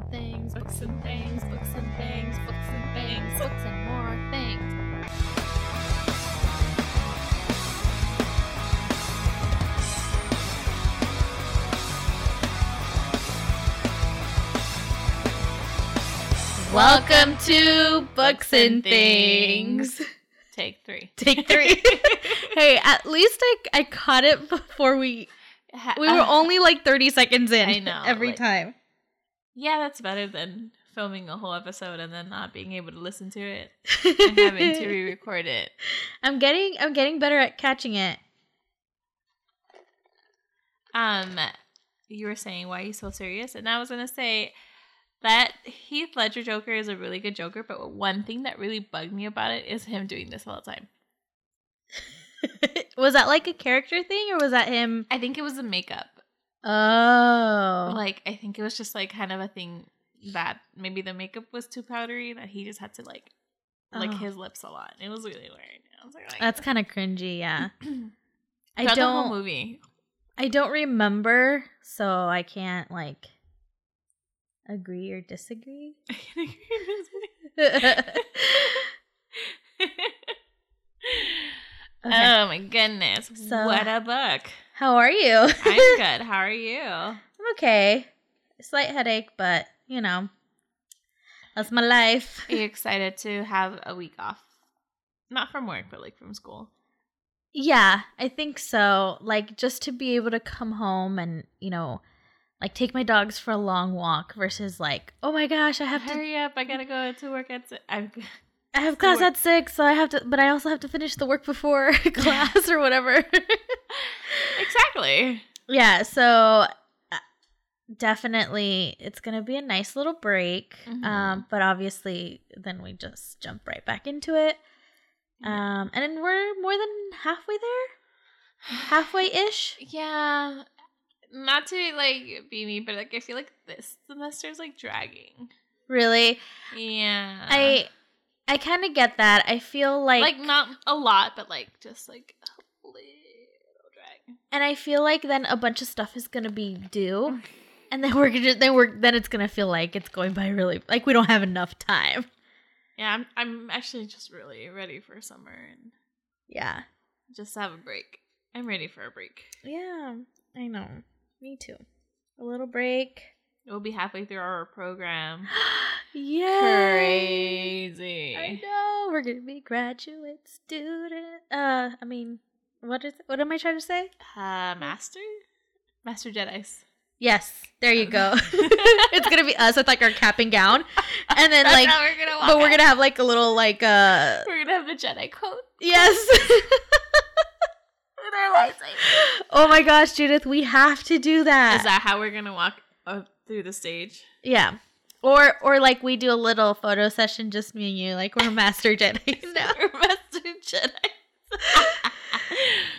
and things, books and things, books and things, books and things, books and more things. Welcome to Books and Things. Take three. Take three. hey, at least I, I caught it before we we were uh, only like 30 seconds in I know, every like- time. Yeah, that's better than filming a whole episode and then not being able to listen to it and having to re-record it. I'm getting I'm getting better at catching it. Um, you were saying why are you so serious, and I was gonna say that Heath Ledger Joker is a really good Joker, but one thing that really bugged me about it is him doing this all the time. was that like a character thing or was that him? I think it was the makeup. Oh. Like I think it was just like kind of a thing that maybe the makeup was too powdery that he just had to like lick Oh. his lips a lot. It was really weird. Was like, That's kind of cringy, yeah. I Throughout the whole don't movie. I don't remember, so I can't like agree or disagree. I can agree or disagree. okay. Oh my goodness. So- what a book. How are you? I'm good. How are you? I'm okay. Slight headache, but you know, that's my life. Are you excited to have a week off? Not from work, but like from school. Yeah, I think so. Like just to be able to come home and, you know, like take my dogs for a long walk versus like, oh my gosh, I have to Hurry up. I gotta go to work at. I'm, I have class at 6, so I have to but I also have to finish the work before class or whatever. exactly. yeah, so uh, definitely it's going to be a nice little break. Mhm. Um but obviously then we just jump right back into it. Yeah. Um and we're more than halfway there. Halfway ish. Yeah. Not to like be me, but like I feel like this semester is like dragging. Really. Yeah. I I kind of get that. I feel like, like not a lot, but like just like a little drag. and I feel like then a bunch of stuff is gonna be due, mm. and then we're gonna then we're then it's gonna feel like it's going by really like we don't have enough time. Yeah, I'm I'm actually just really ready for summer and Yeah, just have a break. I'm ready for a break. yeah, I know. Me too. A little break. We'll be halfway through our program. yeah, Crazy. I know we're gonna be graduate student. Uh, I mean, what is what am I trying to say? Uh, Master? Master Jedi's. Yes, there you go. it's gonna be us with like our cap and gown, and then like, we're but we're gonna have like a little like uh We're gonna have the Jedi quote yes. with our lightsaber. oh my gosh, Judith, we have to do that. Is that how we're gonna walk up through the stage? yeah. Or or like we do a little photo session, just me and you, like we're master Jedi now. We're Master Jedi.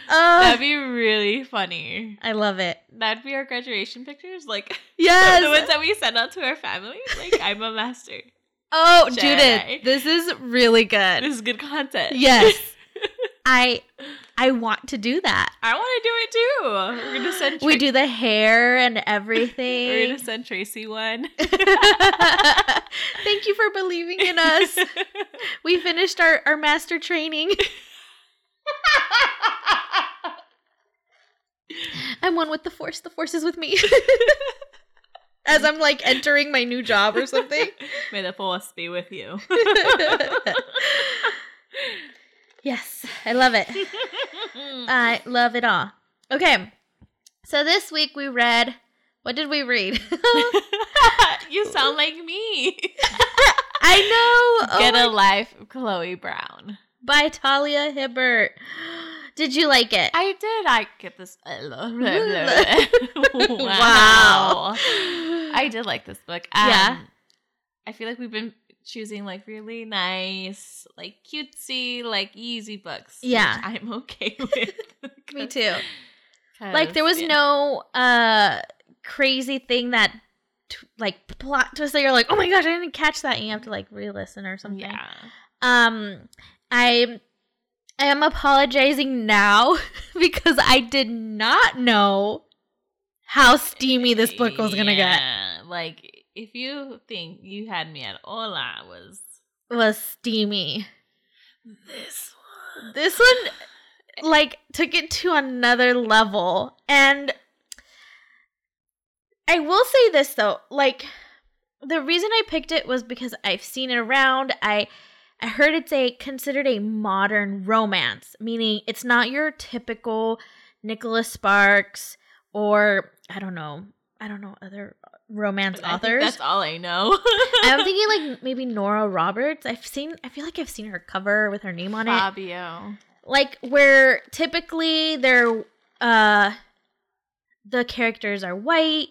Uh, That'd be really funny. I love it. That'd be our graduation pictures, like yes, the ones that we send out to our family. Like, I'm a master. oh, Jedi. Judith, this is really good. This is good content. Yes. I I want to do that. I want to do it too. We're gonna send. We do the hair and everything. We're gonna send Tracy one. Thank you for believing in us. We finished our, our master training. I'm one with the force. The force is with me. As I'm like entering my new job or something. May the force be with you. Yes, I love it. I love it all. Okay. So this week we read what did we read? you sound like me. I know. Oh Get my- a life, Chloe Brown. by Talia Hibbert. Did you like it? I did. I get this. wow. Wow. I did like this book. Yeah. Um, I feel like we've been choosing like really nice, like cutesy, like easy books. which Yeah. I'm okay with. Me too. Like there was yeah. no uh crazy thing that t- like plot twist that you're like, oh my gosh, I didn't catch that, and you have to like re-listen or something. Yeah. Um, I I am apologizing now because I did not know how steamy this book was gonna get. Like if you think you had me at hola was Was steamy. this one. This one like took it to another level. And I will say this though, like the reason I picked it was because I've seen it around. I I heard it's a considered a modern romance, meaning it's not your typical Nicholas Sparks or I don't know, I don't know other romance I authors. that's all I know. I'm thinking like maybe Nora Roberts. I've seen I feel like I've seen her cover with her name on it. Fabio. Like where typically they're uh the characters are white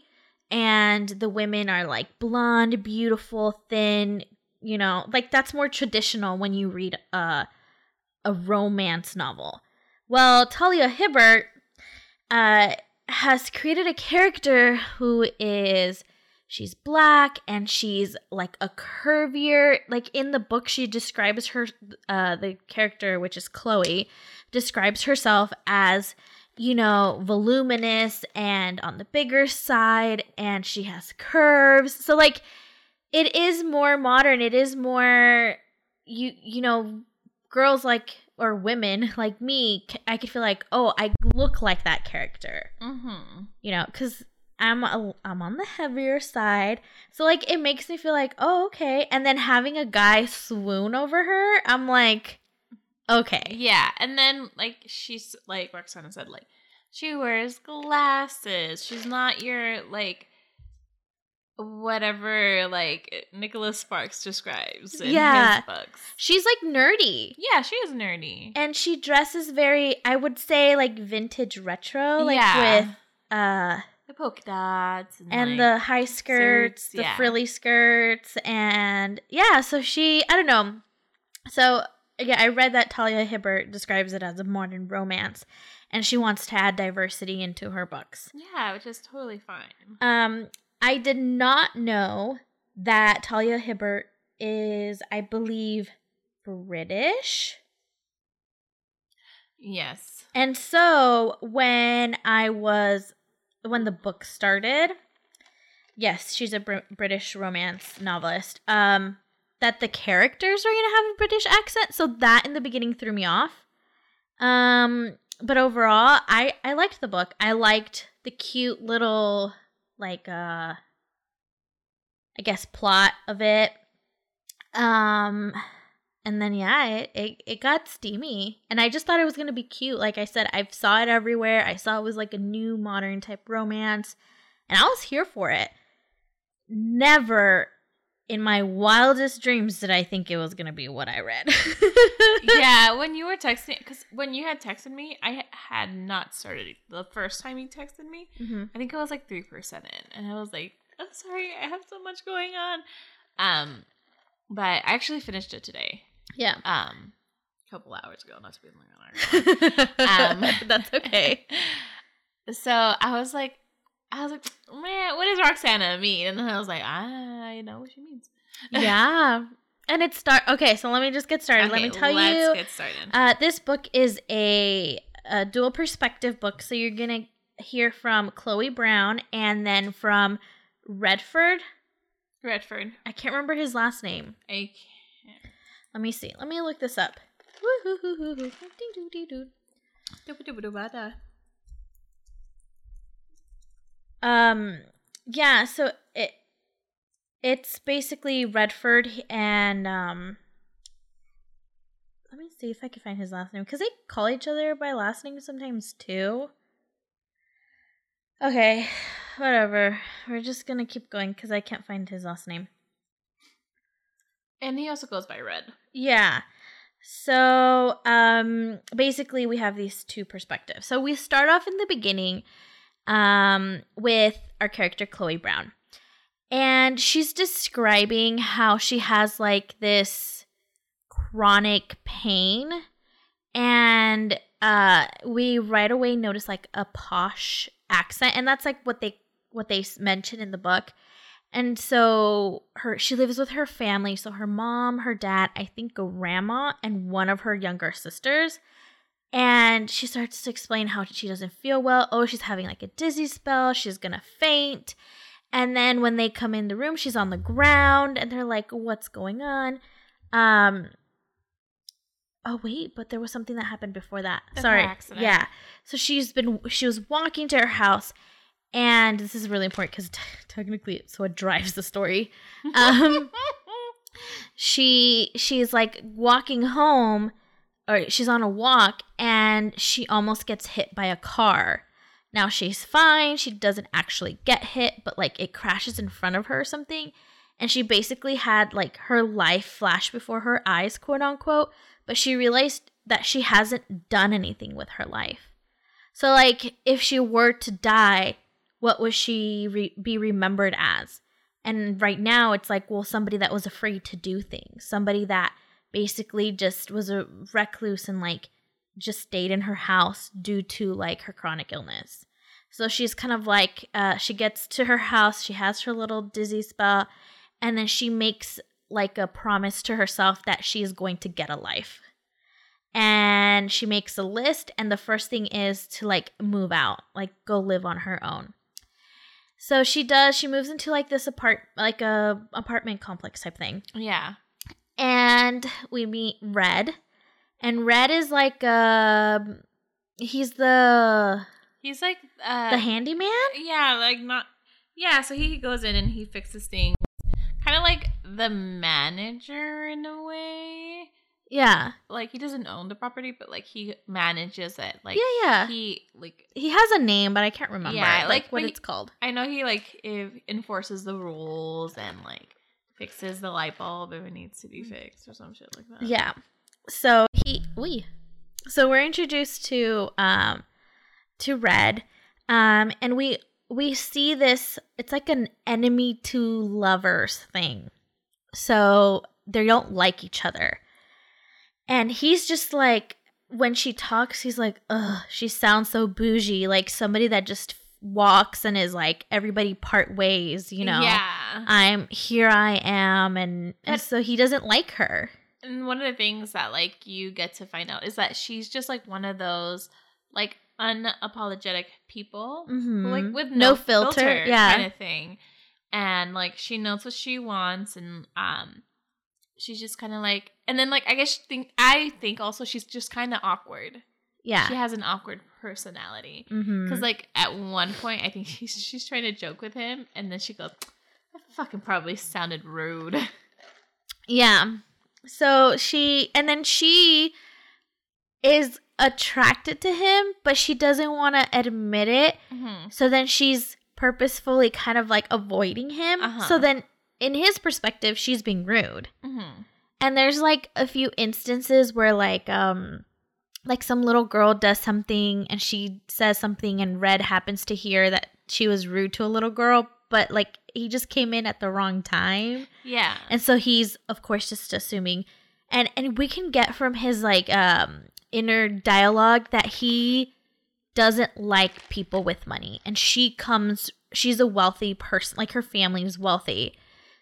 and the women are like blonde, beautiful, thin, you know, like that's more traditional when you read a a romance novel. Well, Talia Hibbert uh has created a character who is she's black and she's like a curvier like in the book she describes her uh the character which is Chloe describes herself as you know voluminous and on the bigger side and she has curves. So like it is more modern. It is more you you know girls like or women like me I could feel like oh i look like that character Mm-hmm. you know because i'm a, i'm on the heavier side so like it makes me feel like oh okay and then having a guy swoon over her i'm like okay Yeah, and then like she's like Roxana said, like she wears glasses. She's not your like whatever like Nicholas Sparks describes in Yeah. his books. she's like nerdy Yeah, she is nerdy. and she dresses very i would say like vintage retro like Yeah. with uh the polka dots and, and like, the high skirts, the yeah. frilly skirts, and yeah. So she, I don't know. So yeah, I read that Talia Hibbert describes it as a modern romance, and she wants to add diversity into her books. yeah, which is totally fine. Um, I did not know that Talia Hibbert is, I believe, British. Yes. And so when I was when the book started, yes, she's a Br- British romance novelist. Um that the characters are going to have a British accent, so that in the beginning threw me off. Um but overall, I I liked the book. I liked the cute little like uh I guess plot of it. Um and then yeah, it, it it got steamy, and I just thought it was gonna be cute. Like I said, I saw it everywhere. I saw it was like a new modern type romance, and I was here for it. Never in my wildest dreams did I think it was gonna be what I read. yeah, when you were texting, because when you had texted me, I had not started the first time you texted me. hmm I think I was like three percent in, and I was like, "I'm sorry, I have so much going on." Um, but I actually finished it today. Yeah. Um, a couple hours ago, not to be long. Um, That's okay. So I was like, I was like, man, what does Roxana mean? And then I was like, I know what she means. yeah. And it start okay, so let me just get started. let me tell you. let's get started. Uh, this book is a, a dual perspective book. So you're going to hear from Chloe Brown and then from Redford. Redford. I can't remember his last name. I can't. Let me see. Let me look this up. Um, yeah, so it it's basically Redford and um let me see if I can find his last name because they call each other by last name sometimes too. Okay, whatever. We're just gonna keep going because I can't find his last name. And he also goes by Red. Yeah. So, um basically we have these two perspectives. So we start off in the beginning um with our character Chloe Brown. And she's describing how she has like this chronic pain. And uh we right away notice like a posh accent. And that's like what they what they mention in the book. And so her she lives with her family. So her mom her dad i think grandma and one of her younger sisters. And she starts to explain how she doesn't feel well. Oh she's having like a dizzy spell. She's gonna faint And then when they come in the room, she's on the ground and they're like, "What's going on?" Um Oh wait, but there was something that happened before that. Sorry. Yeah. So she's been she was walking to her house and this is really important cuz t- technically so it drives the story. Um she she's like walking home or she's on a walk and she almost gets hit by a car. Now she's fine. She doesn't actually get hit, but like it crashes in front of her or something. And she basically had like her life flash before her eyes, quote unquote, but she realized that she hasn't done anything with her life. So like if she were to die, what would she re- be remembered as? And right now it's like, well, somebody that was afraid to do things, somebody that basically just was a recluse and like just stayed in her house due to like her chronic illness. So she's kind of like, uh, she gets to her house, she has her little dizzy spell, and then she makes like a promise to herself that she is going to get a life. And she makes a list, and the first thing is to like move out, like go live on her own. So she does. She moves into like this apart, like a apartment complex type thing yeah. and we meet Red, and Red is like uh he's the He's like uh the handyman. Yeah, like not Yeah, so he goes in and he fixes things. Kind of like the manager in a way. Yeah, Like he doesn't own the property, but like he manages it. Like yeah, yeah. he like He has a name, but I can't remember. Yeah, like, like, what but he- it's called. I know he like if enforces the rules and like fixes the light bulb if it needs to be fixed or some shit like that. Yeah. So he we. So we're introduced to um to Red. Um and we we see this it's like an enemy to lovers thing. So they don't like each other. And he's just like when she talks, he's like, ugh, she sounds so bougie, like somebody that just walks and is like everybody part ways, you know. Yeah. I'm here I am and, and so he doesn't like her. And one of the things that like you get to find out is that she's just like one of those like unapologetic people, Mhm. like with No no, filter, filter, yeah. kind of thing. And like she knows what she wants, and um, she's just kind of like, and then like I guess think I think also she's just kind of awkward. Yeah. She has an awkward personality. mm-hmm. Because like at one point, I think she's she's trying to joke with him, and then she goes, "That fucking probably sounded rude." yeah. So she and then she is attracted to him, but she doesn't want to admit it. Mhm. So then she's purposefully kind of like avoiding him. Uh-huh. So then in his perspective, she's being rude. Mhm. And there's like a few instances where like um like some little girl does something and she says something and Red happens to hear that she was rude to a little girl, but like he just came in at the wrong time. Yeah. And so he's of course just assuming and and we can get from his like um inner dialogue that he doesn't like people with money and she comes she's a wealthy person like her family is wealthy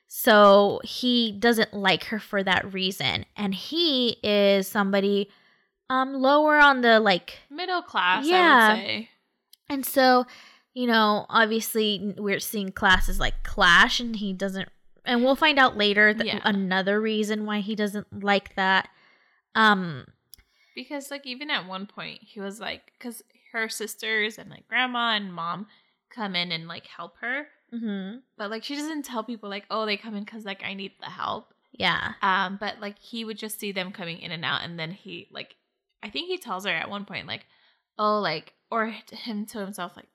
so he doesn't like her for that reason and he is somebody um lower on the like Middle class, Yeah. I would say. and so you know obviously we're seeing classes like clash and he doesn't and we'll find out later that Yeah. another reason why he doesn't like that um Because like even at one point he was like, because her sisters and like grandma and mom come in and like help her, mhm. but like she doesn't tell people like, oh, they come in because like I need the help. yeah Um, but like he would just see them coming in and out, and then he like, I think he tells her at one point like, oh, like or him to himself like,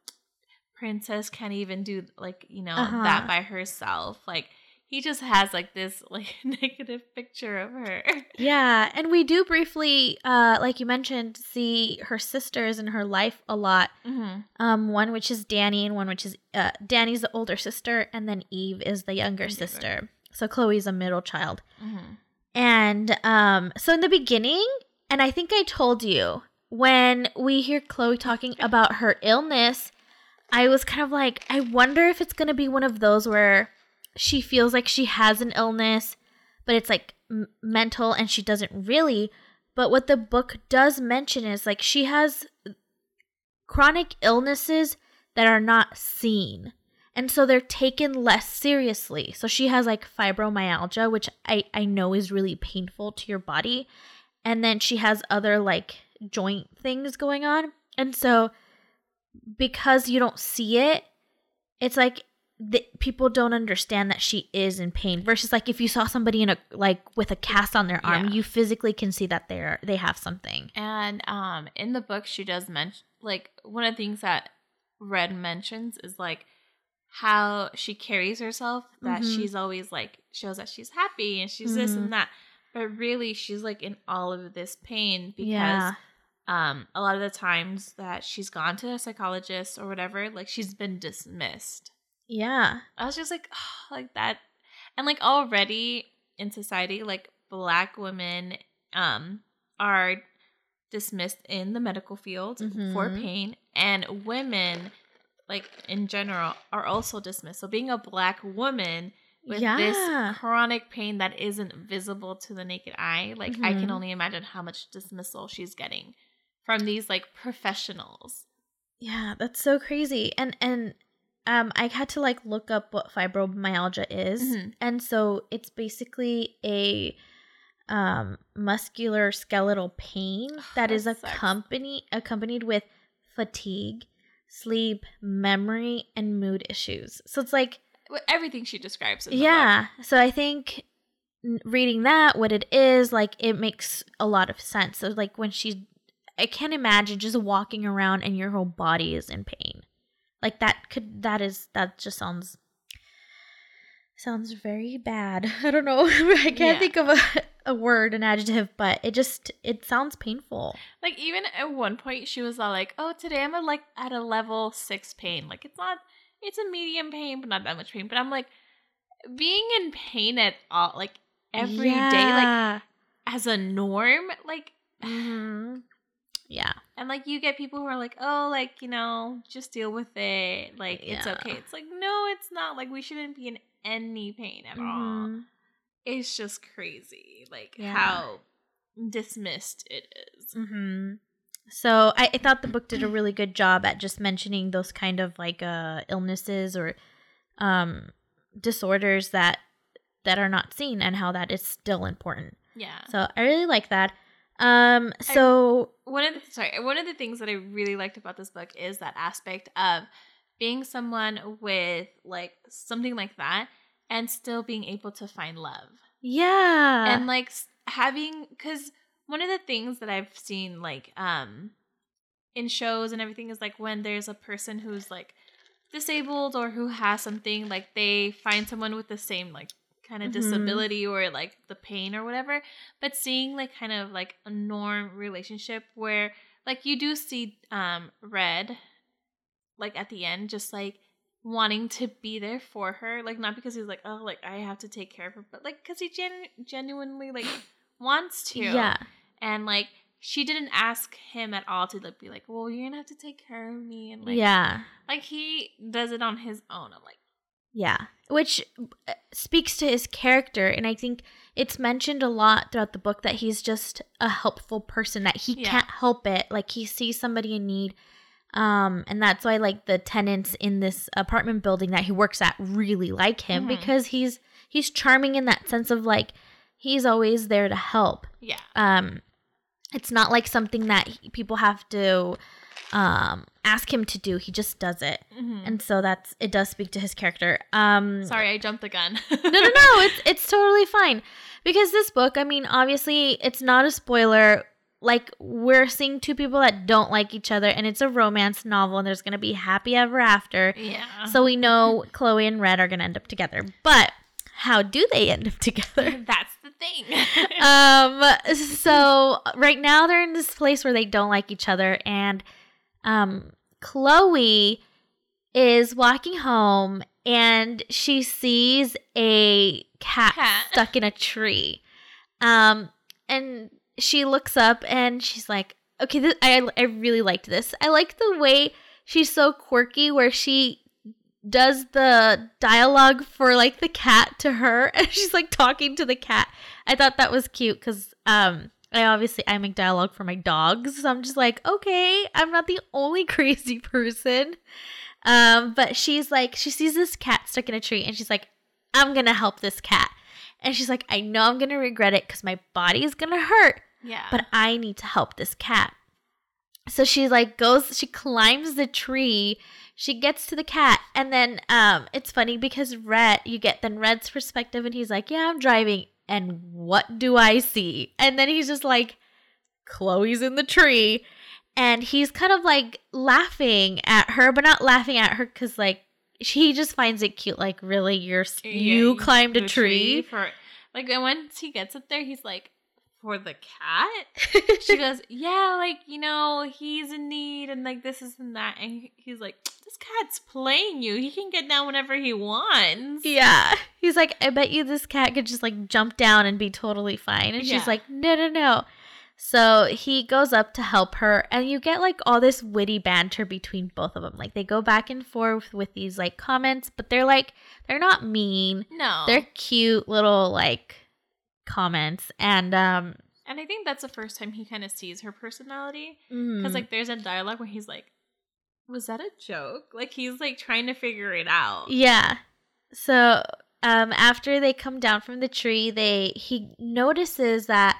princess can't even do like you know Uh-huh. that by herself. Like he just has like this like negative picture of her. Yeah, and we do briefly, uh, like you mentioned, see her sisters in her life a lot. Mm-hmm. Um, one which is Dani, and one which is uh, Dani's the older sister, and then Eve is the younger sister. So Chloe's a middle child. Mm-hmm. And um, so in the beginning, and I think I told you when we hear Chloe talking about her illness, I was kind of like, I wonder if it's gonna be one of those where she feels like she has an illness, but it's like m- mental and she doesn't really. But what the book does mention is like she has chronic illnesses that are not seen. and so they're taken less seriously. So she has like fibromyalgia, which I I know is really painful to your body, and then she has other like joint things going on, and so because you don't see it, it's like the, people don't understand that she is in pain versus like if you saw somebody in a like with a cast on their arm Yeah. you physically can see that they're they have something And um, in the book, she does mention like one of the things that Red mentions is like how she carries herself. That Mhm. she's always like shows that she's happy and she's this Mhm. and that, but really she's like in all of this pain because yeah um a lot of the times that she's gone to a psychologist or whatever, like she's been dismissed. Yeah I was just like, oh, like that, and like already in society, like black women um are dismissed in the medical field for Mhm. pain, and women, like in general, are also dismissed. So being a black woman with yeah this chronic pain that isn't visible to the naked eye, like I can Mhm. only imagine how much dismissal she's getting from these like professionals. yeah that's so crazy and and um i had to like look up what fibromyalgia is Mhm. and so it's basically a um muscular skeletal pain that That is sucks. accompanied accompanied with fatigue sleep memory and mood issues so it's like Everything she describes. In the book. yeah so i think reading that what it is like it makes a lot of sense so like when she's i can't imagine just walking around and your whole body is in pain like that could that is that just sounds sounds very bad i don't know i can't Yeah. think of a, a word an adjective but it just it sounds painful Like even at one point, she was all like, "Oh, today I'm at like at a level six pain. Like it's not, it's a medium pain, but not that much pain." But I'm like, being in pain at all, like every day, like as a norm, like, Mhm. Yeah and like you get people who are like, "Oh, like you know, just deal with it. Like it's Yeah. okay." It's like no, it's not. Like we shouldn't be in any pain at all. Mhm. It's just crazy, like Yeah. how dismissed it is. hmm So I, I thought the book did a really good job at just mentioning those kind of like uh, illnesses or um, disorders that that are not seen and how that is still important. Yeah. So I really like that. Um, so one of the, sorry one of the things that i really liked about this book is that aspect of being someone with like something like that and still being able to find love. Yeah, and like having because one of the things that i've seen like um in shows and everything is like when there's a person who's like disabled or who has something like they find someone with the same like kind of Mhm. disability or like the pain or whatever but seeing like kind of like a norm relationship where like you do see um red like at the end just like wanting to be there for her like not because he's like oh like i have to take care of her but like because he genu- genuinely like wants to. Yeah, and like she didn't ask him at all to like be like well you're gonna have to take care of me and like yeah, like he does it on his own i'm like yeah. Which uh, speaks to his character, and I think it's mentioned a lot throughout the book that he's just a helpful person. That he Yeah. can't help it. Like he sees somebody in need, um, and that's why like the tenants in this apartment building that he works at really like him Mhm. because he's he's charming in that sense of like he's always there to help. yeah Um, it's not like something that he- people have to um ask him to do. He just does it, Mhm. and so that's it. Does speak to his character. Um, sorry i jumped the gun no, no, no. It's it's totally fine because this book. I mean, obviously, it's not a spoiler. Like we're seeing two people that don't like each other, and it's a romance novel, and there's gonna be happy ever after. yeah So we know Chloe and Red are gonna end up together, but how do they end up together? that's the thing um. So right now they're in this place where they don't like each other, and um, Chloe is walking home and she sees a cat, Cat. stuck in a tree. Um, and she looks up and she's like, "Okay, this, I I really liked this. I like the way she's so quirky, where she." does the dialogue for like the cat to her and she's like talking to the cat i thought that was cute because um i obviously i make dialogue for my dogs so i'm just like okay i'm not the only crazy person Um, but she's like, she sees this cat stuck in a tree and she's like, I'm gonna help this cat. And she's like, I know I'm gonna regret it because my body is gonna hurt, Yeah. but I need to help this cat. So she like goes, she climbs the tree, she gets to the cat, and then um it's funny because Red you get then Red's perspective and he's like, Yeah, I'm driving, and what do I see? And then he's just like, Chloe's in the tree. And he's kind of like laughing at her, but not laughing at her because like she just finds it cute. Like, really, you're Yeah, you climbed a the tree? for like and once he gets up there, he's like, for the cat. She goes, yeah, like you know, he's in need, and like this is and that, and he's like, this cat's playing you. He can get down whenever he wants. Yeah. He's like, I bet you this cat could just like jump down and be totally fine. And Yeah. she's like, no, no, no. So he goes up to help her, and you get like all this witty banter between both of them. Like they go back and forth with these like comments, but they're like, they're not mean. No, They're cute little like comments. And, um, and I think that's the first time he kind of sees her personality. Because like there's a dialogue where he's like, "Was that a joke?" Like he's like trying to figure it out. Yeah. So um after they come down from the tree, they he notices that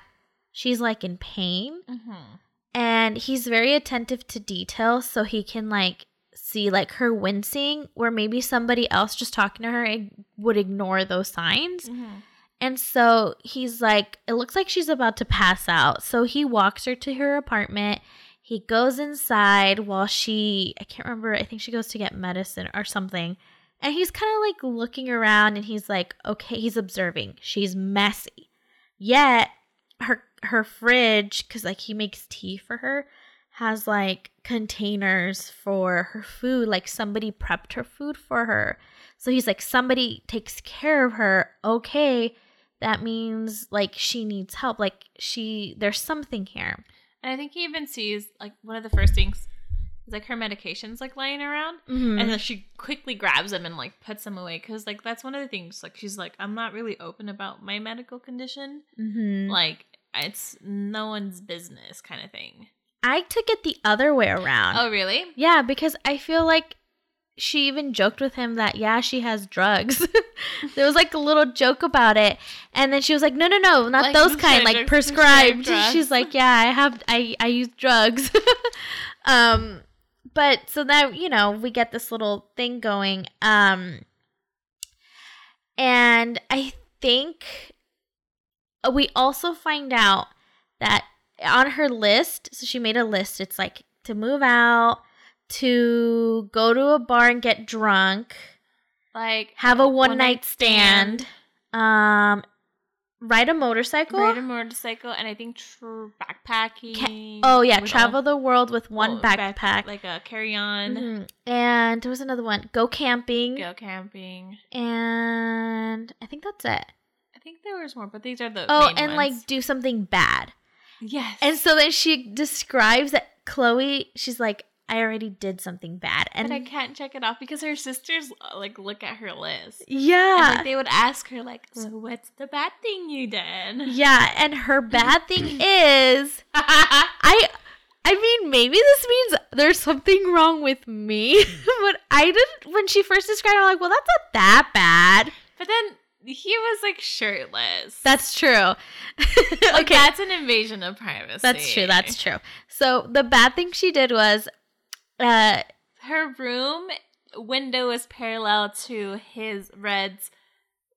she's like in pain Mm-hmm. and he's very attentive to detail so he can like see like her wincing where maybe somebody else just talking to her would ignore those signs. Mm-hmm. And so he's like, it looks like she's about to pass out. So he walks her to her apartment. He goes inside while she, I can't remember, I think she goes to get medicine or something. And he's kind of like looking around and he's like, okay, he's observing. She's messy. Yet her her fridge, because like he makes tea for her, has like containers for her food. Like somebody prepped her food for her. So he's like, somebody takes care of her. Okay, that means like she needs help. Like she, there's something here. And I think he even sees like one of the first things is like her medications like lying around, Mm-hmm. and then she quickly grabs them and like puts them away because like that's one of the things. Like she's like, I'm not really open about my medical condition. mm-hmm. Like it's no one's business kind of thing. I took it the other way around. Oh really? Yeah, because I feel like she even joked with him that yeah, she has drugs. there was like a little joke about it, and then she was like, "No, no, no, not Like, those kind, like prescribed." Prescribed? She's like, "Yeah, I have, I, I use drugs." um, but so now you know we get this little thing going. Um, and I think we also find out that on her list, so she made a list. It's like to move out, to go to a bar and get drunk, Like have a one, one night night stand, um, ride a motorcycle. ride a motorcycle and I think tr- backpacking. oh yeah, travel all- the world with one oh, back- backpack. like a carry on. Mhm. And there was another one. Go camping. Go camping. And I think that's it. I think there was more, but these are the Oh, and ones. like do something bad. yes. And so then she describes that Chloe, she's like, I already did something bad. And but I can't check it off because her sisters uh, like look at her list. yeah. And like they would ask her like, "So what's the bad thing you did?" yeah, and her bad thing is I I mean maybe this means there's something wrong with me, but I didn't when she first described it, I'm like, well that's not that bad. but then he was like shirtless. That's true. like okay. that's an invasion of privacy. That's true. That's true. So the bad thing she did was uh her room window is parallel to his Red's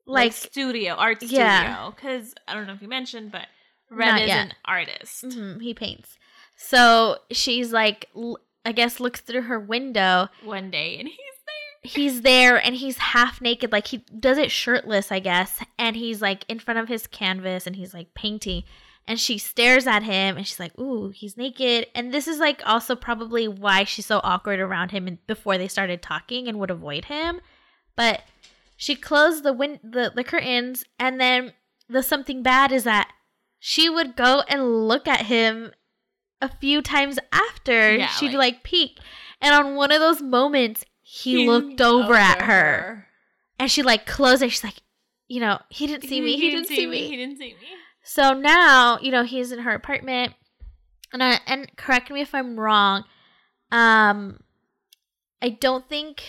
like, like studio art studio. Yeah. Because I don't know if you mentioned, but Red Not is yet. an artist. mhm, he paints. So she's like l- I guess looks through her window One day, and he's there. he's there and he's half naked like he does it shirtless i guess and he's like in front of his canvas and he's like painting and she stares at him and she's like ooh he's naked and this is like also probably why she's so awkward around him and before they started talking and would avoid him but she closed the win- the, the curtains and then the something bad is that she would go and look at him a few times after Yeah, she'd like- like peek and on one of those moments he, looked over, at her and she like closed it. She's like, you know, he didn't see me. He, didn't see me. He didn't see me. So now, you know, he's in her apartment, and I, and correct me if I'm wrong. Um, I don't think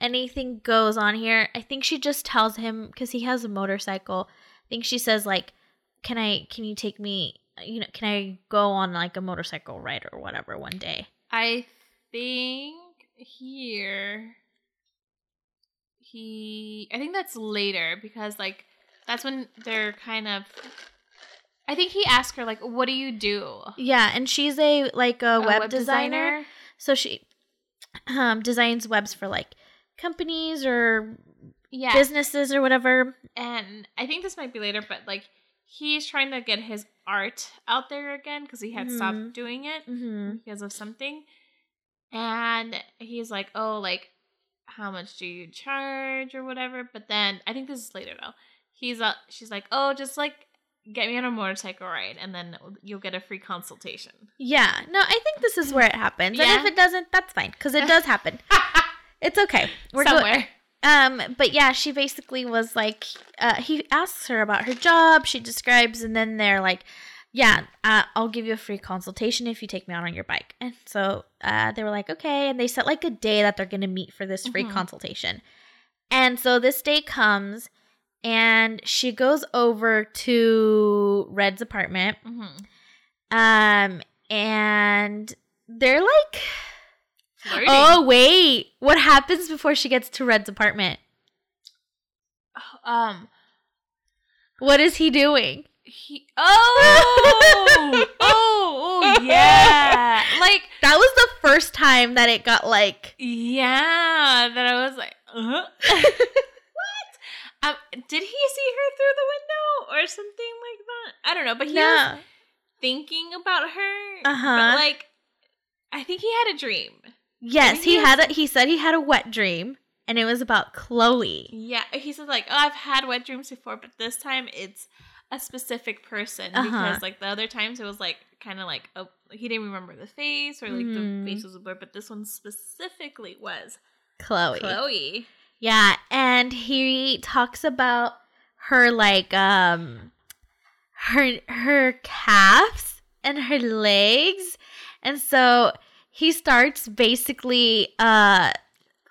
anything goes on here. I think she just tells him because he has a motorcycle. I think she says like, "Can I? Can you take me? You know, can I go on like a motorcycle ride or whatever one day?" I think here he I think that's later because like that's when they're kind of I think he asked her like what do you do? Yeah, and she's a like a, web, designer. So she um designs webs for like companies or Yeah. businesses or whatever. and I think this might be later but like he's trying to get his art out there again because he had Mhm. stopped doing it Mm-hmm. because of something. And he's like, "Oh, like how much do you charge or whatever?" But then I think this is later though. He's uh she's like, "Oh, just like get me on a motorcycle ride and then you'll get a free consultation." Yeah, no, I think this is where it happens, and if it doesn't, that's fine because it does happen. It's okay. We're go- Somewhere. Um, but yeah, she basically was like, uh, he asks her about her job. She describes, and then they're like, "Yeah, uh, I'll give you a free consultation if you take me out on your bike." And so uh, they were like, "Okay," and they set like a day that they're gonna meet for this free Mhm. consultation. And so this day comes, and she goes over to Red's apartment. hmm Um, and they're like, Flirting. "Oh wait, what happens before she gets to Red's apartment? um What is he doing?" he oh oh oh yeah like That was the first time that it got like yeah that I was like uh what um did he see her through the window or something like that I don't know but he was thinking about her Uh-huh. like I think he had a dream Yes, he he was- had a, he said he had a wet dream and it was about Chloe. yeah he said like oh I've had wet dreams before but this time it's a specific person Uh-huh. because like the other times it was like kind of like a, he didn't remember the face or like Mhm. the face was a blur but this one specifically was Chloe. Chloe Yeah, and he talks about her like um her her calves and her legs. And so he starts basically uh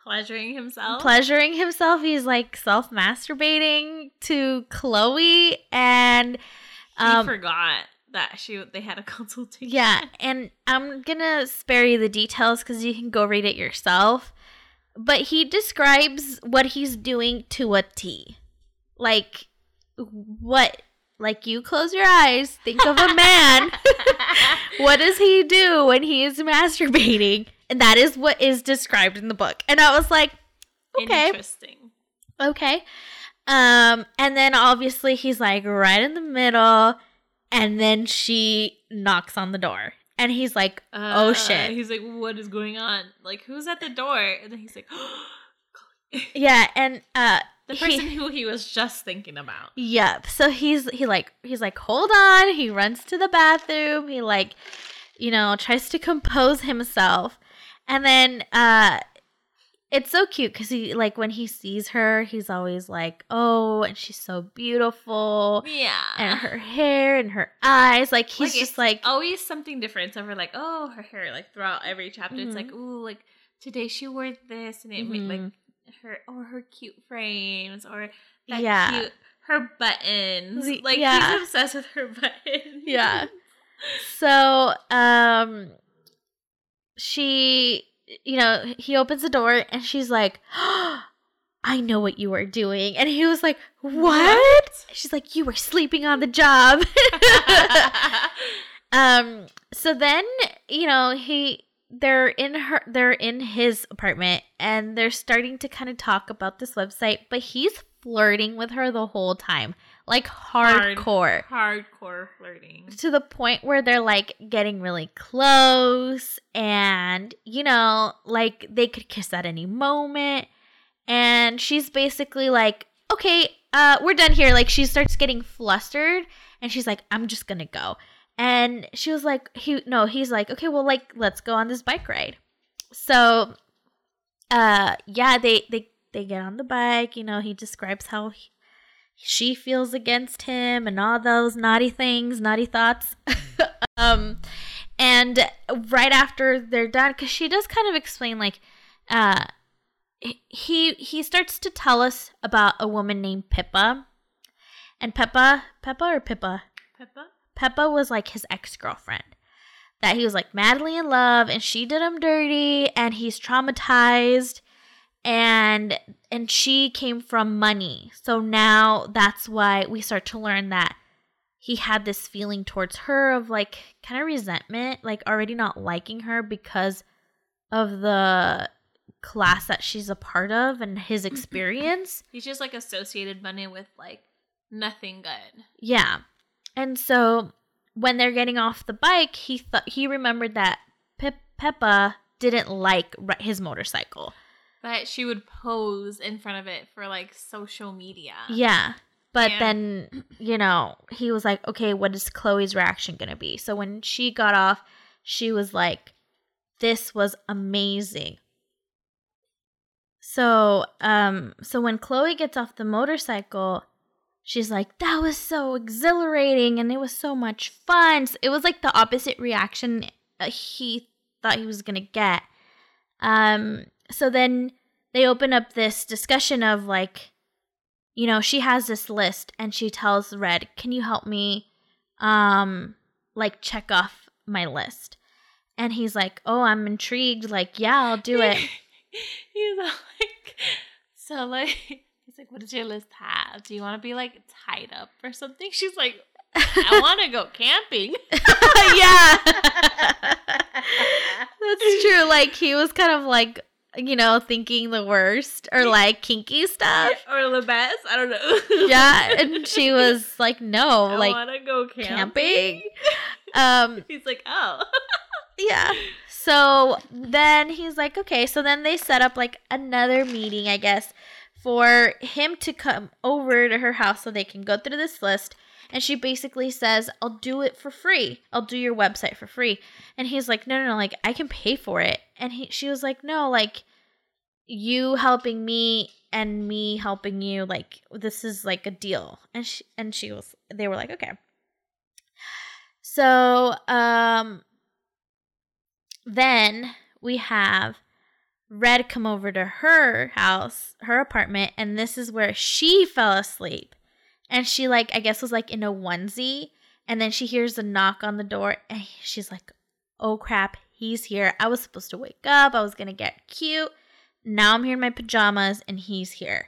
pleasuring himself pleasuring himself. He's like self masturbating to Chloe and um he forgot that she they had a consultation yeah, and I'm gonna spare you the details because you can go read it yourself. But he describes what he's doing to a T. Like what like you close your eyes, think of a man. what does he do when he is masturbating? And that is what is described in the book. And I was like, okay. interesting Okay. Um, and then obviously he's like right in the middle, and then she knocks on the door. And he's like, Oh, Uh, shit. he's like what is going on like who's at the door and then he's like Yeah, and uh the he- person who he was just thinking about Yep. So he's he like he's like, hold on. He runs to the bathroom. He like, you know, tries to compose himself. And then uh it's so cute because he like when he sees her, he's always like, Oh, and she's so beautiful. yeah And her hair and her eyes. Like he's Like, just like always something different. So we're like, oh, her hair, like throughout every chapter, it's Mhm. like, ooh, like today she wore this, and it made like Mhm. her or her cute frames or that Yeah. cute her buttons. Like yeah. he's obsessed with her buttons. Yeah. So, um, she, you know, he opens the door and she's like, I know what you are doing. And he was like, What? She's like, You were sleeping on the job. um, so then, you know, he, they're in her, they're in his apartment and they're starting to kind of talk about this website, but he's flirting with her the whole time, like Hard. hardcore Hardcore flirting. to the point where they're like getting really close and you know like they could kiss at any moment and she's basically like okay uh we're done here like she starts getting flustered and she's like i'm just gonna go and she was like he no he's like okay well like let's go on this bike ride so uh yeah they they they get on the bike you know he describes how he, she feels against him and all those naughty things naughty thoughts um and right after they're done because she does kind of explain like uh he he starts to tell us about a woman named Pippa. And Pippa, Pippa or Pippa? Pippa? Pippa was like his ex-girlfriend. That he was like madly in love and she did him dirty and he's traumatized and and she came from money. So now that's why we start to learn that he had this feeling towards her of like kind of resentment, like already not liking her because of the class that she's a part of and his experience. He's just like associated money with like nothing good. Yeah. And so when they're getting off the bike, he thought he remembered that Pe- Peppa didn't like his motorcycle. But she would pose in front of it for like social media. Yeah. But And- then, you know, he was like, okay, what is Chloe's reaction going to be? So when she got off, she was like, this was amazing. So, um, so when Chloe gets off the motorcycle, she's like, that was so exhilarating and it was so much fun. So it was like the opposite reaction uh, he thought he was going to get. Um, so then they open up this discussion of like, you know, she has this list and she tells Red, "Can you help me um like check off my list?" And he's like, "Oh, I'm intrigued. Like, yeah, I'll do it." he's like, so like, he's like, what does your list have? Do you want to be like tied up or something? She's like, I want to go camping. yeah. That's true. Like he was kind of like, you know, thinking the worst or like kinky stuff. or the best. I don't know. Yeah, and she was like, "No, I like want to go camping. camping." Um He's like, oh. yeah. So then he's like, okay. So then they set up like another meeting, I guess, for him to come over to her house so they can go through this list. And she basically says, I'll do it for free. I'll do your website for free. And he's like, no, no, no, like I can pay for it. And he, she was like, no, like you helping me and me helping you, like this is like a deal. And she, and she was, they were like, okay. So, um, then we have Red come over to her house, her apartment, and this is where she fell asleep. And she like I guess was like in a onesie, and then she hears a knock on the door, and she's like, "Oh crap, he's here! I was supposed to wake up. I was gonna get cute. Now I'm here in my pajamas, and he's here."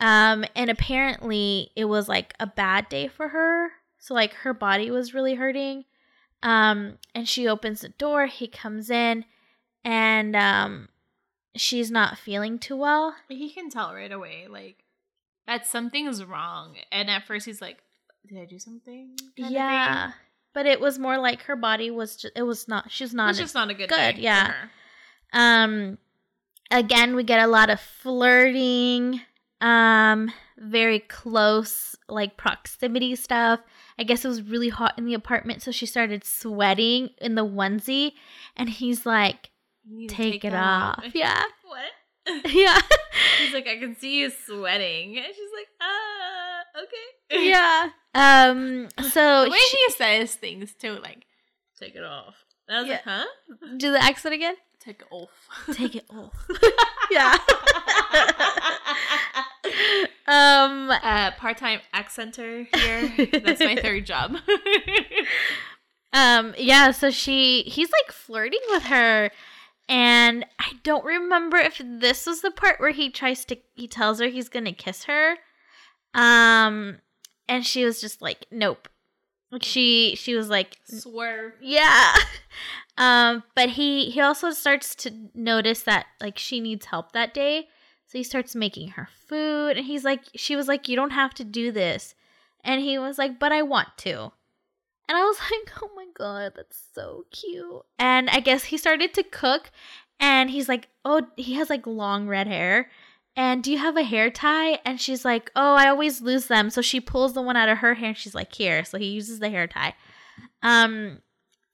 Um, and apparently it was like a bad day for her. So like her body was really hurting. Um, and she opens the door, he comes in, and um she's not feeling too well. He can tell right away, like, that something's wrong. And at first he's like, did I do something? yeah. But it was more like her body was just it was not she's not It's just not a good, good, yeah. Um again, we get a lot of flirting, um very close like proximity stuff. I guess it was really hot in the apartment so she started sweating in the onesie and he's like, to "Take, it that off." Yeah. What? Yeah. He's like, I can see you sweating. And she's like, ah, okay. yeah. Um so The way she- he says things too, like, take it off. And I was like, huh? do the accent again? Take it off. Take it off. yeah. um uh, part-time accenter here. That's my third job. Um, yeah, so she he's like flirting with her and I don't remember if this was the part where he tries to he tells her he's gonna kiss her. Um and she was just like, Nope. Like she she was like Swerve. Yeah. Um, but he he also starts to notice that like she needs help that day. So he starts making her food and he's like she was like, You don't have to do this. And he was like, But I want to. And I was like, oh my God, that's so cute. And I guess he started to cook and he's like, oh, he has like long red hair. And do you have a hair tie? And she's like, oh, I always lose them. So she pulls the one out of her hair and she's like, here. So he uses the hair tie. Um,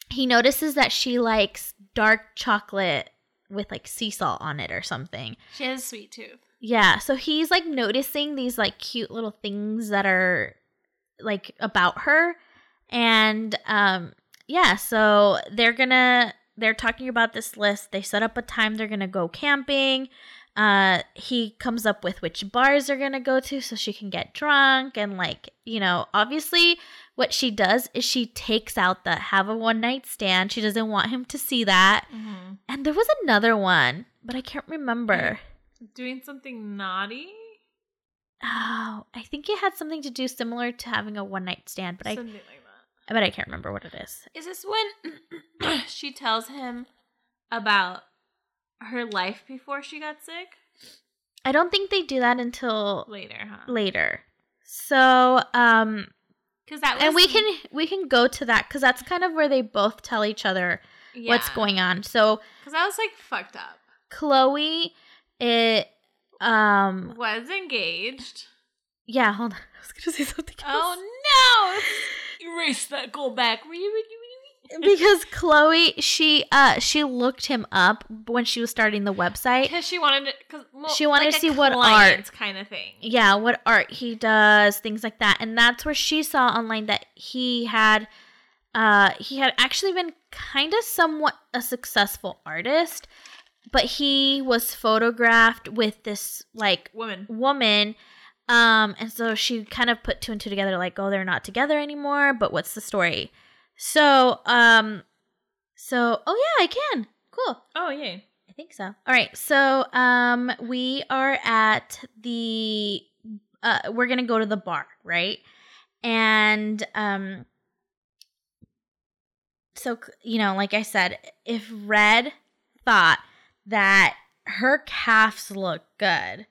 he notices that she likes dark chocolate with like sea salt on it or something. She has a sweet tooth. Yeah, so he's like noticing these like cute little things that are like about her. And um yeah, so they're to they're talking about this list. They set up a time they're gonna go camping. Uh, he comes up with which bars they're gonna go to so she can get drunk and like you know obviously what she does is she takes out the have a one night stand. She doesn't want him to see that. Mm-hmm. And there was another one, but I can't remember. Doing something naughty. Oh, I think it had something to do similar to having a one night stand, but I like that. bet I can't remember what it is. Is this when she tells him about her life before she got sick? I don't think they do that until Later, huh? later. So, um Because that was and we can we can go to that cuz that's kind of where they both tell each other what's going on. So, Because I was like fucked up. Chloe it um Was engaged. yeah, hold on. I was going to say something else. Oh no! Erase that. Go back. because Chloe she uh she looked him up when she was starting the website. Because she wanted to. Cause, well, She wanted like to see what art kind of thing. Yeah, what art he does, things like that. And that's where she saw online that he had uh he had actually been kind of somewhat a successful artist, but he was photographed with this like Woman. woman um and so she kind of put two and two together like oh they're not together anymore but what's the story so um so oh yeah i can cool Oh yeah. I think so. All right. So, um we are at the uh we're going to go to the bar, right? And um so you know, like I said, if Red thought that her calves look good,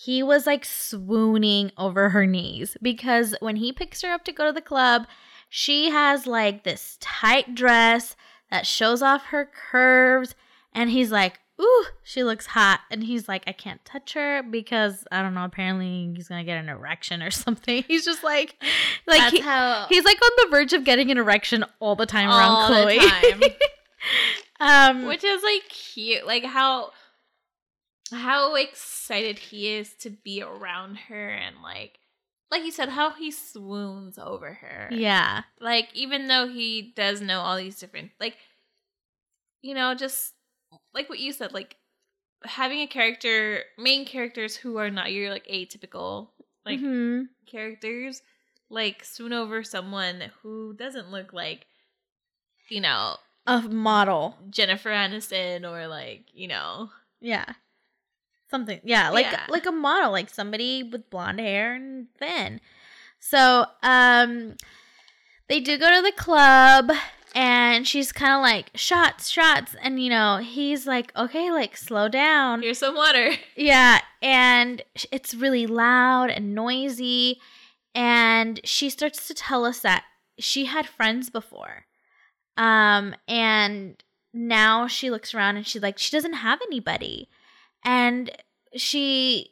he was like swooning over her knees because when he picks her up to go to the club, she has like this tight dress that shows off her curves and he's like, "Ooh, she looks hot." And he's like, "I can't touch her because I don't know, apparently he's going to get an erection or something." He's just like like That's he- how. he's like on the verge of getting an erection all the time around All the Chloe. time. um Which is like cute. Like how. How excited he is to be around her and like. Like you said, how he swoons over her. yeah. like even though he does know all these different like you know just like what you said like having a character main characters who are not your like atypical like Mhm. characters like swoon over someone who doesn't look like you know a model. Jennifer Aniston or like you know Yeah. Something. Yeah, like Yeah. like a model, like somebody with blonde hair and thin. So, um they do go to the club and she's kind of like shots, shots and you know, he's like, "Okay, like slow down." here's some water Yeah, and it's really loud and noisy. And she starts to tell us that she had friends before. Um, and now she looks around and she's like, she doesn't have anybody. And she,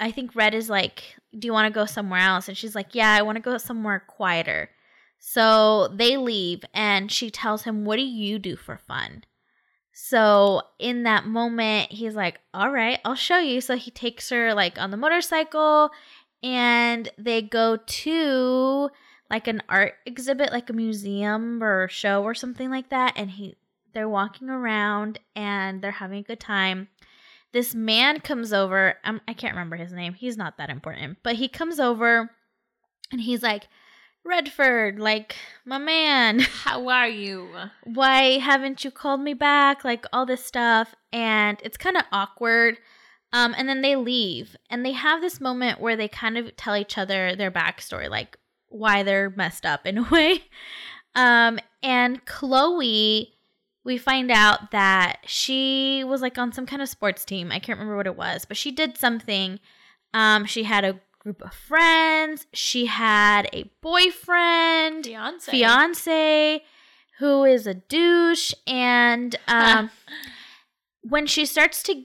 I think Red is like, do you want to go somewhere else? And she's like, yeah, I want to go somewhere quieter. So they leave and she tells him, what do you do for fun? So in that moment, he's like, "All right, I'll show you." So he takes her like on the motorcycle and they go to like an art exhibit, like a museum or show or something like that and he they're walking around and they're having a good time. This man comes over. Um, I can't remember his name. He's not that important, but he comes over and he's like, Redford, like, my man, how are you why haven't you called me back? Like, all this stuff. And it's kind of awkward. Um, and then they leave and they have this moment where they kind of tell each other their backstory, like why they're messed up in a way. Um, and Chloe, we find out that she was like on some kind of sports team. I can't remember what it was, but she did something. Um, she had a group of friends. She had a boyfriend, fiance fiance, who is a douche, and um, when she starts to,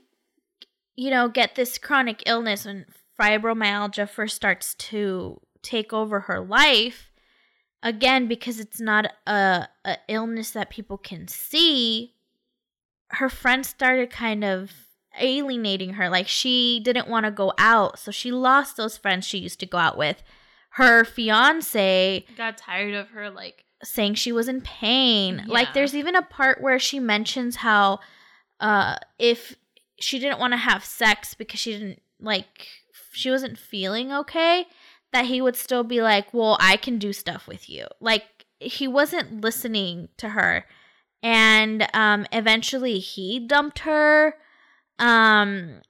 you know, get this chronic illness when fibromyalgia first starts to take over her life, again because it's not a, a illness that people can see, her friends started kind of alienating her. Like she didn't want to go out, so she lost those friends she used to go out with. Her fiance, got tired of her like saying she was in pain. Yeah. Like there's even a part where she mentions how uh if she didn't want to have sex because she didn't like she wasn't feeling okay, that he would still be like, "Well, I can do stuff with you." Like he wasn't listening to her. And um eventually he dumped her. Um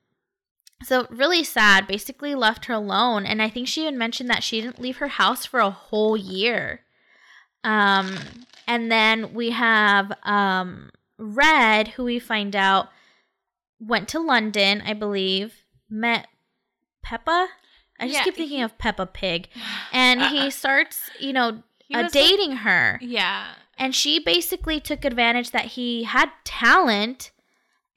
so really sad, basically left her alone and I think she even mentioned that she didn't leave her house for a whole year. Um and then we have um Red who we find out went to London, I believe, met Peppa. I just Yeah, keep thinking he- of Peppa Pig. And he starts, you know, He uh, was, like- dating her. yeah. And she basically took advantage that he had talent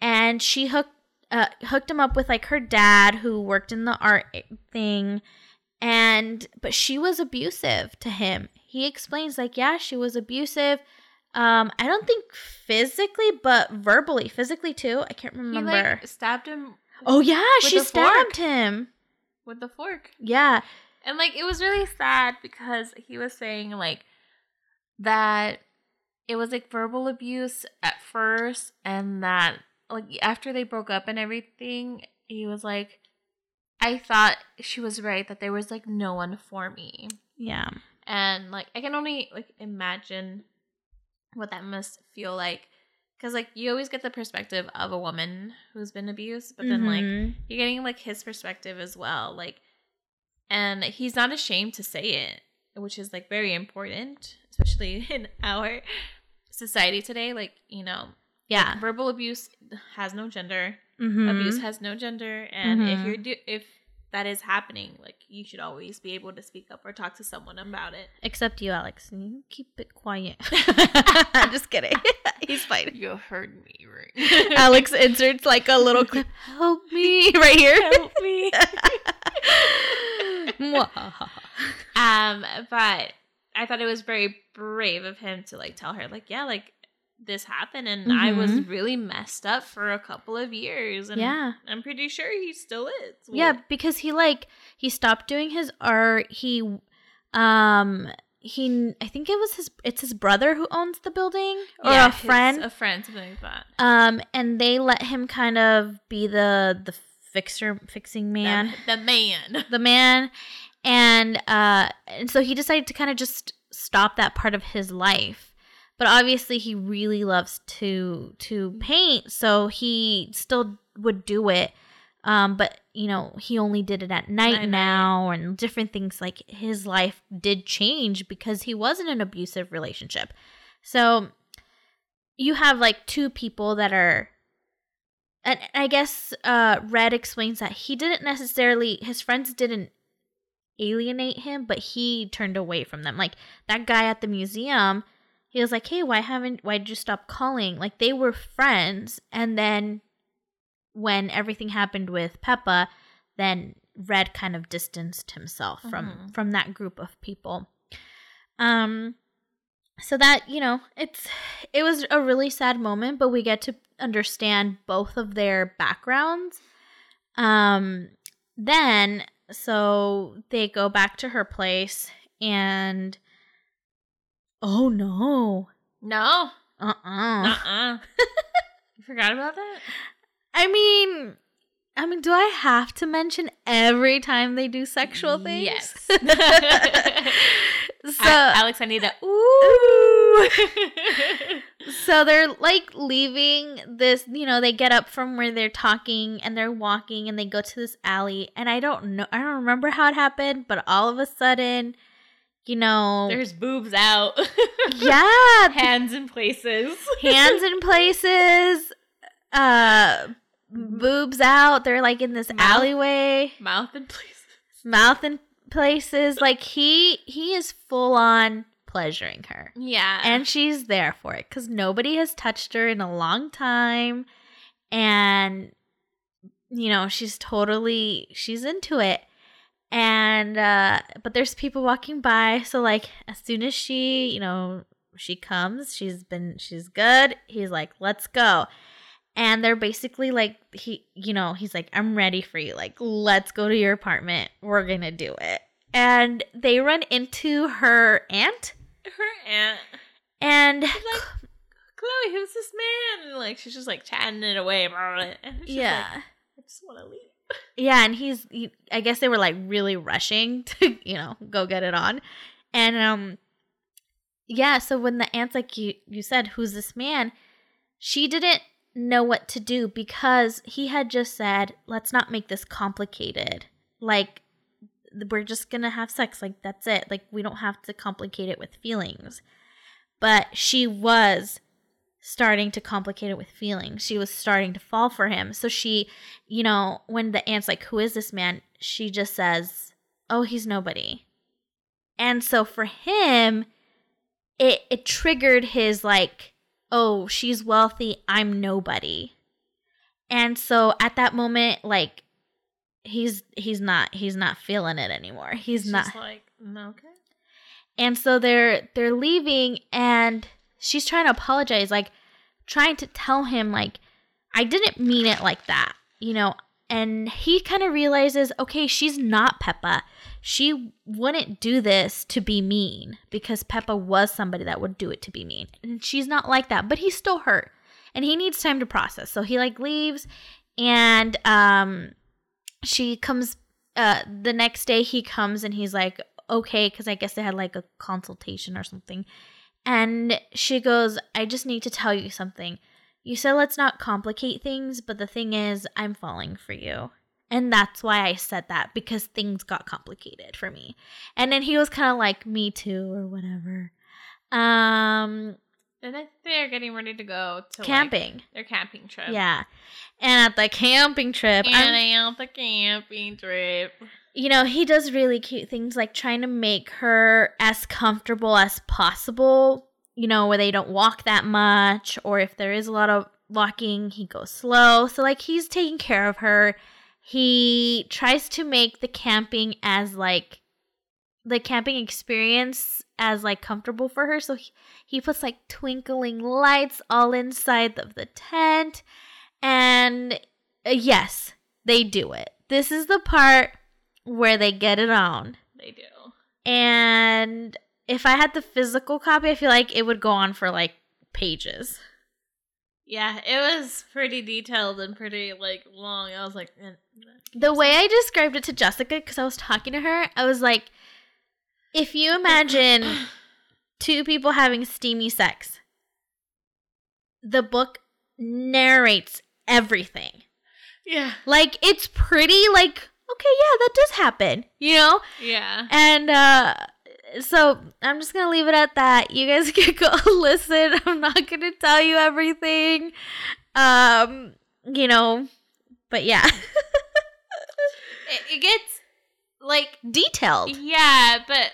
and she hooked uh, hooked him up with like her dad who worked in the art thing and but she was abusive to him. He explains like yeah, she was abusive. Um I don't think physically but verbally, physically too. I can't He remember. like stabbed him oh yeah, she the fork. stabbed him. With the fork. Yeah. And like it was really sad because he was saying like that it was like verbal abuse at first and that like after they broke up and everything, he was like I thought she was right that there was like no one for me. Yeah. And like I can only like imagine what that must feel like cuz like you always get the perspective of a woman who's been abused, but then like Mhm. you're getting like his perspective as well like and he's not ashamed to say it which is like very important especially in our society today like you know yeah. verbal abuse has no gender Mhm. abuse has no gender and if Mhm. you're do- if that is happening like you should always be able to speak up or talk to someone about it Except you, Alex. You keep it quiet. I'm just kidding. He's fine. you heard me right Alex inserts like a little clip. Help me right here. help me Um, but I thought it was very brave of him to like tell her, like, yeah, like this happened and I was Mhm. really messed up for a couple of years. And Yeah. I'm pretty sure he still is. yeah, because he like he stopped doing his art. He um he I think it was his it's his brother who owns the building or yeah, a friend. A friend, something like that. um and they let him kind of be the the fixer fixing man. The, the man. the man and uh and so he decided to kind of just stop that part of his life but obviously he really loves to to paint so he still would do it. Um but you know he only did it at night now and different things like his life did change because he was in an abusive relationship. So you have like two people that are and I guess uh Red explains that he didn't necessarily his friends didn't alienate him, but he turned away from them. Like that guy at the museum, he was like, "Hey, why haven't why did you stop calling?" Like they were friends, and then when everything happened with Peppa, then Red kind of distanced himself from Mhm. from that group of people. Um so that, you know, it's it was a really sad moment, but we get to understand both of their backgrounds. Um then so they go back to her place and oh no. No. Uh-uh. Uh-uh. you forgot about that? I mean, I mean, do I have to mention every time they do sexual things? Yes. so, A- Alex, I need a ooh. so they're like leaving this, you know, they get up from where they're talking and they're walking and they go to this alley. And I don't know, I don't remember how it happened, but all of a sudden, you know, There's boobs out. yeah, Hands in places. hands in places, uh, boobs out. They're like in this Mouth. alleyway. Mouth in places. mouth in places like he he is full on pleasuring her Yeah. and she's there for it because nobody has touched her in a long time and you know she's totally she's into it and uh but there's people walking by so like as soon as she you know she comes she's been she's good he's like let's go and they're basically like he you know he's like i'm ready for you like let's go to your apartment we're gonna do it and they run into her aunt her aunt And like Chloe, who's this man? And like she's just like chatting it away. And she's yeah. like, I just want to leave. Yeah, and he's he, I guess they were like really rushing to, you know, go get it on. And um yeah, so when the aunt's like you you said, who's this man? She didn't know what to do because he had just said, let's not make this complicated. Like we're just going to have sex like that's it. Like we don't have to complicate it with feelings. But she was starting to complicate it with feelings. She was starting to fall for him. So she, you know, when the aunt's like, Who is this man? She just says, Oh, he's nobody. And so for him, it it triggered his like, oh, she's wealthy, I'm nobody. And so at that moment, like he's he's not he's not feeling it anymore. He's She's not like, "Mm, okay. and so they're they're leaving and she's trying to apologize, like trying to tell him like I didn't mean it like that, you know. And he kind of realizes, okay, she's not Peppa. She wouldn't do this to be mean because Peppa was somebody that would do it to be mean. And she's not like that, but he's still hurt. And he needs time to process. So he like leaves and um she comes uh the next day he comes and he's like okay cuz I guess they had like a consultation or something. And she goes, "I just need to tell you something. You said let's not complicate things, but the thing is, I'm falling for you." And that's why I said that because things got complicated for me. And then he was kind of like, "Me too," or whatever. Um, And they're getting ready to go to like, camping. their camping trip. yeah. And at the camping trip, I'm- And out the camping trip. You know, he does really cute things like trying to make her as comfortable as possible, you know, where they don't walk that much, or if there is a lot of walking, he goes slow. So, like, he's taking care of her. He tries to make the camping as, like, the camping experience as like comfortable for her so he, he puts like twinkling lights all inside of the tent and uh, yes they do it this is the part where they get it on. They do. And if I had the physical copy, I feel like it would go on for like pages. Yeah, it was pretty detailed and pretty like long. I was like, eh, The way I described it to Jessica, because I was talking to her, I was like, if you imagine two people having steamy sex, the book narrates everything. yeah, Like, it's pretty, like, okay, yeah, that does happen, you know? yeah. And uh so I'm just gonna leave it at that. You guys can go listen. I'm not gonna tell you everything. Um, you know, but yeah. It, it gets like Detailed. yeah, but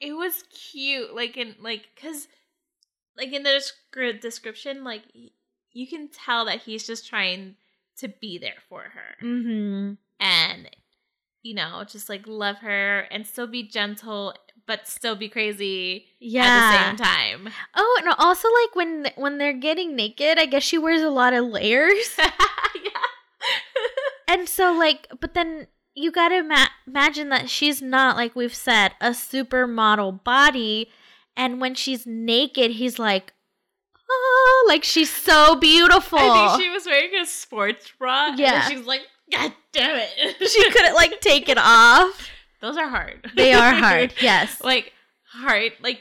it was cute. Like in like because like in the descri- description, like you can tell that he's just trying to be there for her Mm-hmm. and you know just like love her and still be gentle but still be crazy Yeah. at the same time. Oh, and also like when when they're getting naked, I guess she wears a lot of layers. yeah. And so, like, but then you gotta ma- imagine that she's not, like we've said, a supermodel body. And when she's naked, he's like, oh, like she's so beautiful. I think she was wearing a sports bra. Yeah. And she like, God damn it. she couldn't, like, take it off. Those are hard. They are hard, yes. like, hard. Like,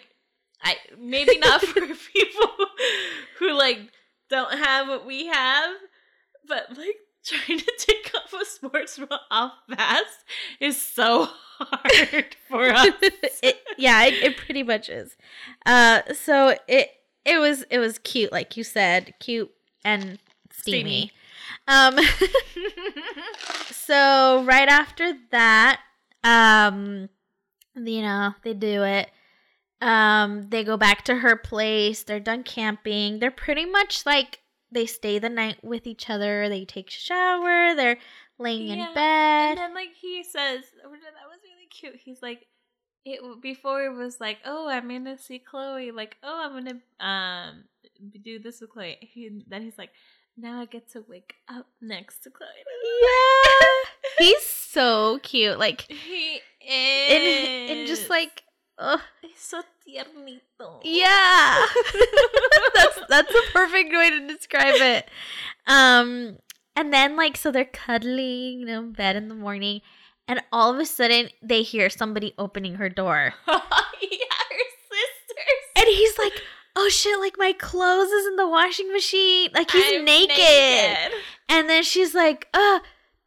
I maybe not for people who, like, don't have what we have, but, like, trying to take off a sports bra off fast is so hard for us. it, yeah, it, it pretty much is. Uh, so it it was it was cute, like you said, cute and steamy. Steamy. Um, so right after that, um, you know they do it. Um, they go back to her place. They're done camping. They're pretty much like they stay the night with each other. They take a shower. They're laying Yeah, in bed. And then like he says, that was really cute. He's like, it before it was like, oh, I'm gonna see Chloe. Like, oh, I'm gonna um do this with Chloe. He, then he's like, now I get to wake up next to Chloe. yeah, he's so cute. Like He is, and and just like Oh, Es so tiernito. Yeah. that's that's a perfect way to describe it. Um and then like so they're cuddling, you know, in bed in the morning, and all of a sudden they hear somebody opening her door. yeah, her sisters. And he's like, "Oh shit, like my clothes is in the washing machine." Like he's I'm naked. And then she's like, "Uh,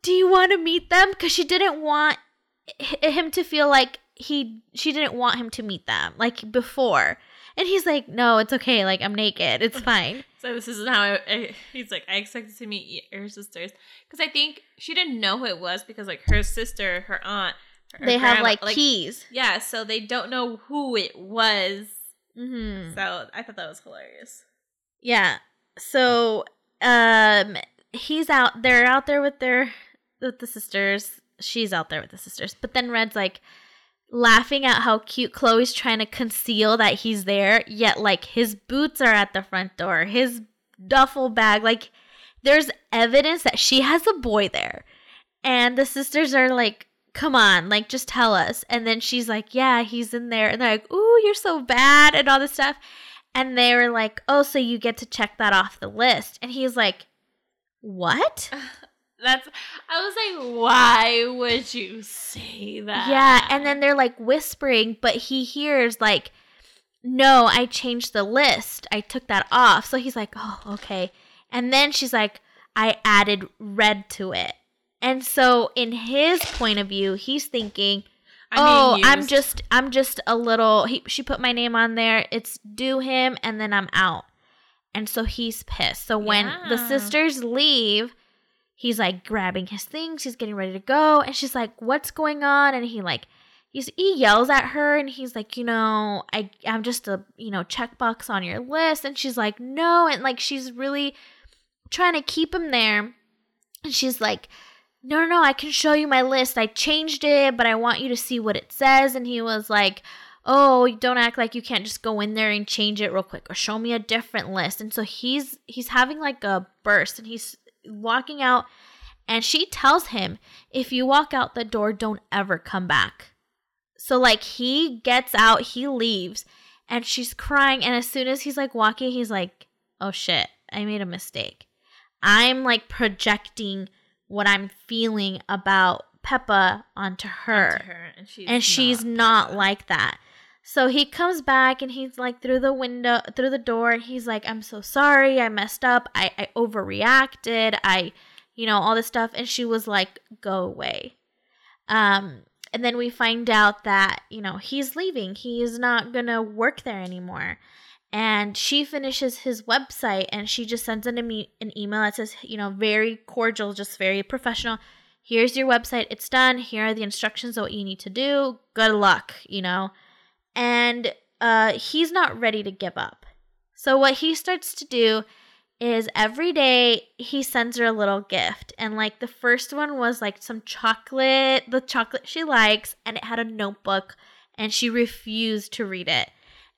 do you want to meet them?" Cuz she didn't want him to feel like he she didn't want him to meet them like before. And he's like, "No, it's okay. Like I'm naked. It's fine." So this isn't how I, I, he's like. I expected to meet your sisters because I think she didn't know who it was because like her sister, her aunt, her they have grandma- like, keys. Yeah, so they don't know who it was. Mhm. So I thought that was hilarious. Yeah. So um he's out they're out there with their with the sisters. She's out there with the sisters. But then Red's like laughing at how cute Chloe's trying to conceal that he's there, yet like his boots are at the front door, his duffel bag, like there's evidence that she has a boy there. And the sisters are like, come on, like just tell us. And then she's like, yeah, he's in there. And they're like, ooh, you're so bad and all this stuff. And they were like, oh, so you get to check that off the list. And he's like, what? That's. I was like, why would you say that? Yeah. And then they're like whispering, but he hears like, no, I changed the list. I took that off. So he's like, oh, okay. And then she's like, I added red to it. And so in his point of view, he's thinking, oh, I'm just I'm just a little he she put my name on there. It's do him and then I'm out. And so he's pissed. So when the sisters leave, he's like grabbing his things, he's getting ready to go, and she's like, "What's going on?" And he like he's he yells at her and he's like, "You know, I I'm just a, you know, checkbox on your list." And she's like, "No." And like she's really trying to keep him there. And she's like, no, no, no, I can show you my list. I changed it, but I want you to see what it says. And he was like, oh, don't act like you can't just go in there and change it real quick or show me a different list. And so he's he's having like a burst and he's walking out and she tells him, if you walk out the door, don't ever come back. So like he gets out, he leaves, and she's crying. And as soon as he's like walking, he's like, oh shit, I made a mistake. I'm like projecting what I'm feeling about Peppa onto her. to her, and she's and she's not like that. So he comes back and he's like through the window, through the door, and he's like, I'm so sorry. I messed up. I, I overreacted. I, you know, all this stuff. And she was like, go away. Um, and then we find out that, you know, he's leaving. He is not going to work there anymore. And she finishes his website and she just sends him an e- an email that says, you know, very cordial, just very professional. Here's your website. It's done. Here are the instructions of what you need to do. Good luck, you know. And uh, he's not ready to give up. So what he starts to do is every day he sends her a little gift. And like the first one was like some chocolate, the chocolate she likes, and it had a notebook, and she refused to read it.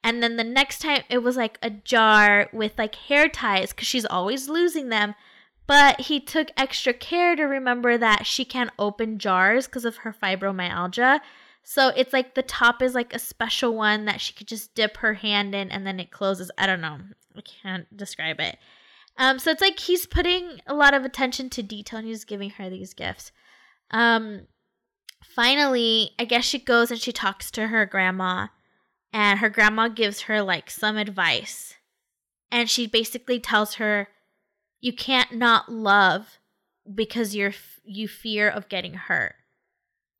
And then the next time it was like a jar with like hair ties because she's always losing them. But he took extra care to remember that she can't open jars because of her fibromyalgia. So it's like the top is like a special one that she could just dip her hand in and then it closes. I don't know. I can't describe it. Um, so it's like he's putting a lot of attention to detail and he's giving her these gifts. Um, finally, I guess she goes and she talks to her grandma, and her grandma gives her like some advice. And she basically tells her, you can't not love because you're you fear of getting hurt.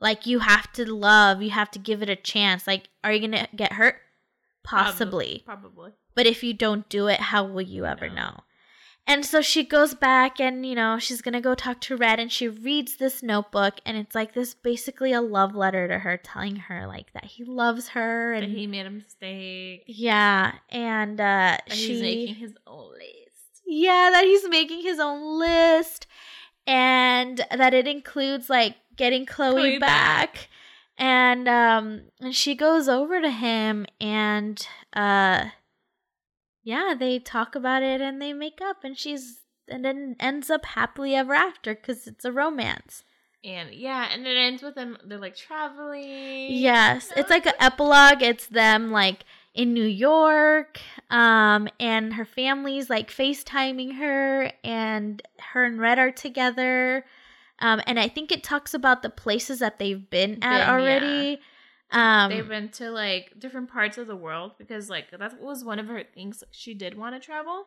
Like you have to love, you have to give it a chance. Like are you going to get hurt? Possibly. Probably. But if you don't do it, how will you ever No. know? And so she goes back and, you know, she's going to go talk to Red and she reads this notebook and it's like this basically a love letter to her telling her like that he loves her That and he made a mistake. yeah, and uh That she he's making his own list. yeah, that he's making his own list and that it includes like getting Chloe, Chloe back. back. And um and she goes over to him and uh yeah, they talk about it and they make up and she's and then ends up happily ever after cuz it's a romance. And yeah, and it ends with them. They're like traveling. Yes, it's like an epilogue. It's them like in New York, um, and her family's like FaceTiming her, and her and Red are together. Um, and I think it talks about the places that they've been at Been, already. Um, They've been to like different parts of the world because like that was one of her things. She did want to travel,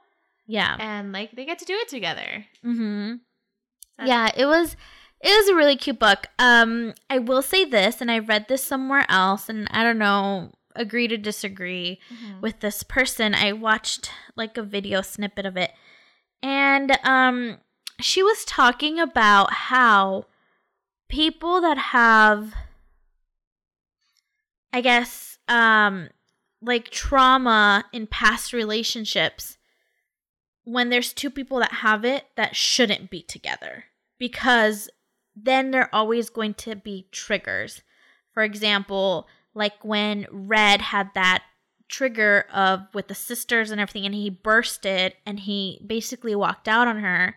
yeah. and like they get to do it together. Mm-hmm. That's- Yeah, it was it was a really cute book. Um, I will say this, and I read this somewhere else, and I don't know, agree to disagree Mhm. with this person. I watched like a video snippet of it, and um, she was talking about how people that have, I guess, um, like trauma in past relationships when there's two people that have it that shouldn't be together because then they're always going to be triggers. For example, like when Red had that trigger of with the sisters and everything and he bursted and he basically walked out on her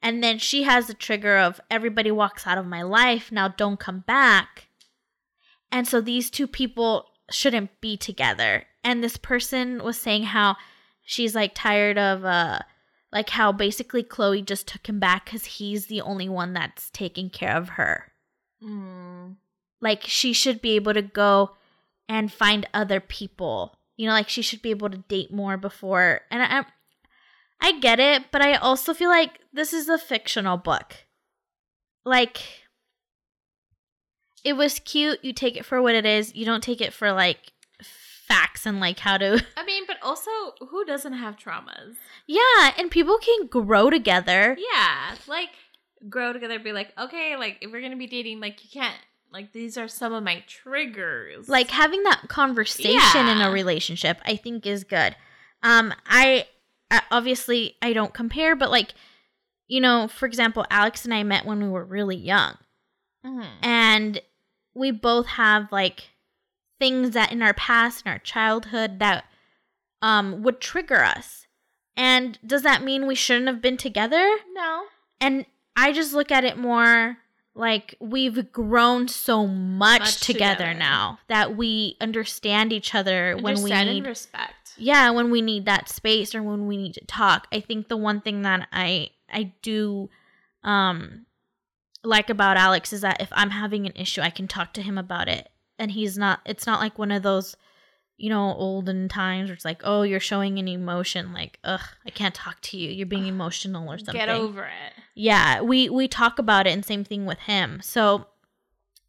and then she has the trigger of everybody walks out of my life now don't come back and so these two people shouldn't be together. And this person was saying how she's like tired of uh like how basically Chloe just took him back cuz he's the only one that's taking care of her. Mm. like she should be able to go and find other people. You know like she should be able to date more before. And i i get it but i also feel like this is a fictional book. Like it was cute you take it for what it is you don't take it for like facts and like how to I mean, but also, who doesn't have traumas? yeah and people can grow together Yeah, like grow together. Be like, okay, like if we're gonna be dating, like you can't. Like these are some of my triggers. like having that conversation in a relationship i think is good um i, I obviously i don't compare but like you know for example alex and i met when we were really young Mhm. and we both have like things that in our past in our childhood that um would trigger us and does that mean we shouldn't have been together no, and I just look at it more like we've grown so much, Much together, together. now that we understand each other when we need and respect. yeah when we need that space or when we need to talk i think the one thing that i i do um like about alex is that if i'm having an issue i can talk to him about it. And he's not it's not like one of those you know olden times where it's like oh you're showing an emotion like ugh i can't talk to you. You're being emotional or something. Get over it. yeah we we talk about it and same thing with him. So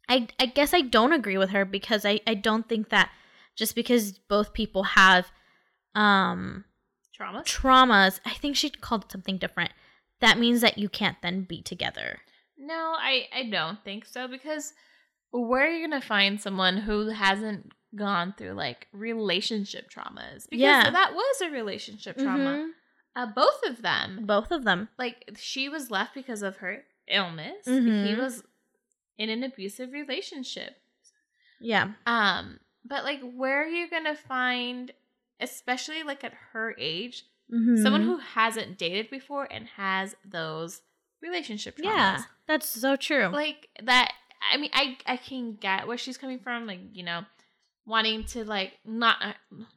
i i guess i don't agree with her because i i don't think that just because both people have um Trauma. traumas i think she called it something different. That means that you can't then be together No, I I don't think so because where are you gonna find someone who hasn't gone through like relationship traumas? Because Yeah. that was a relationship trauma. Mhm. Uh, both of them. both of them Like she was left because of her illness. He Mhm. was in an abusive relationship. yeah Um, but like where are you gonna find especially like at her age, someone Mhm. who hasn't dated before and has those relationship traumas? yeah that's so true. Like that i mean i i can get where she's coming from like you know wanting to like not uh,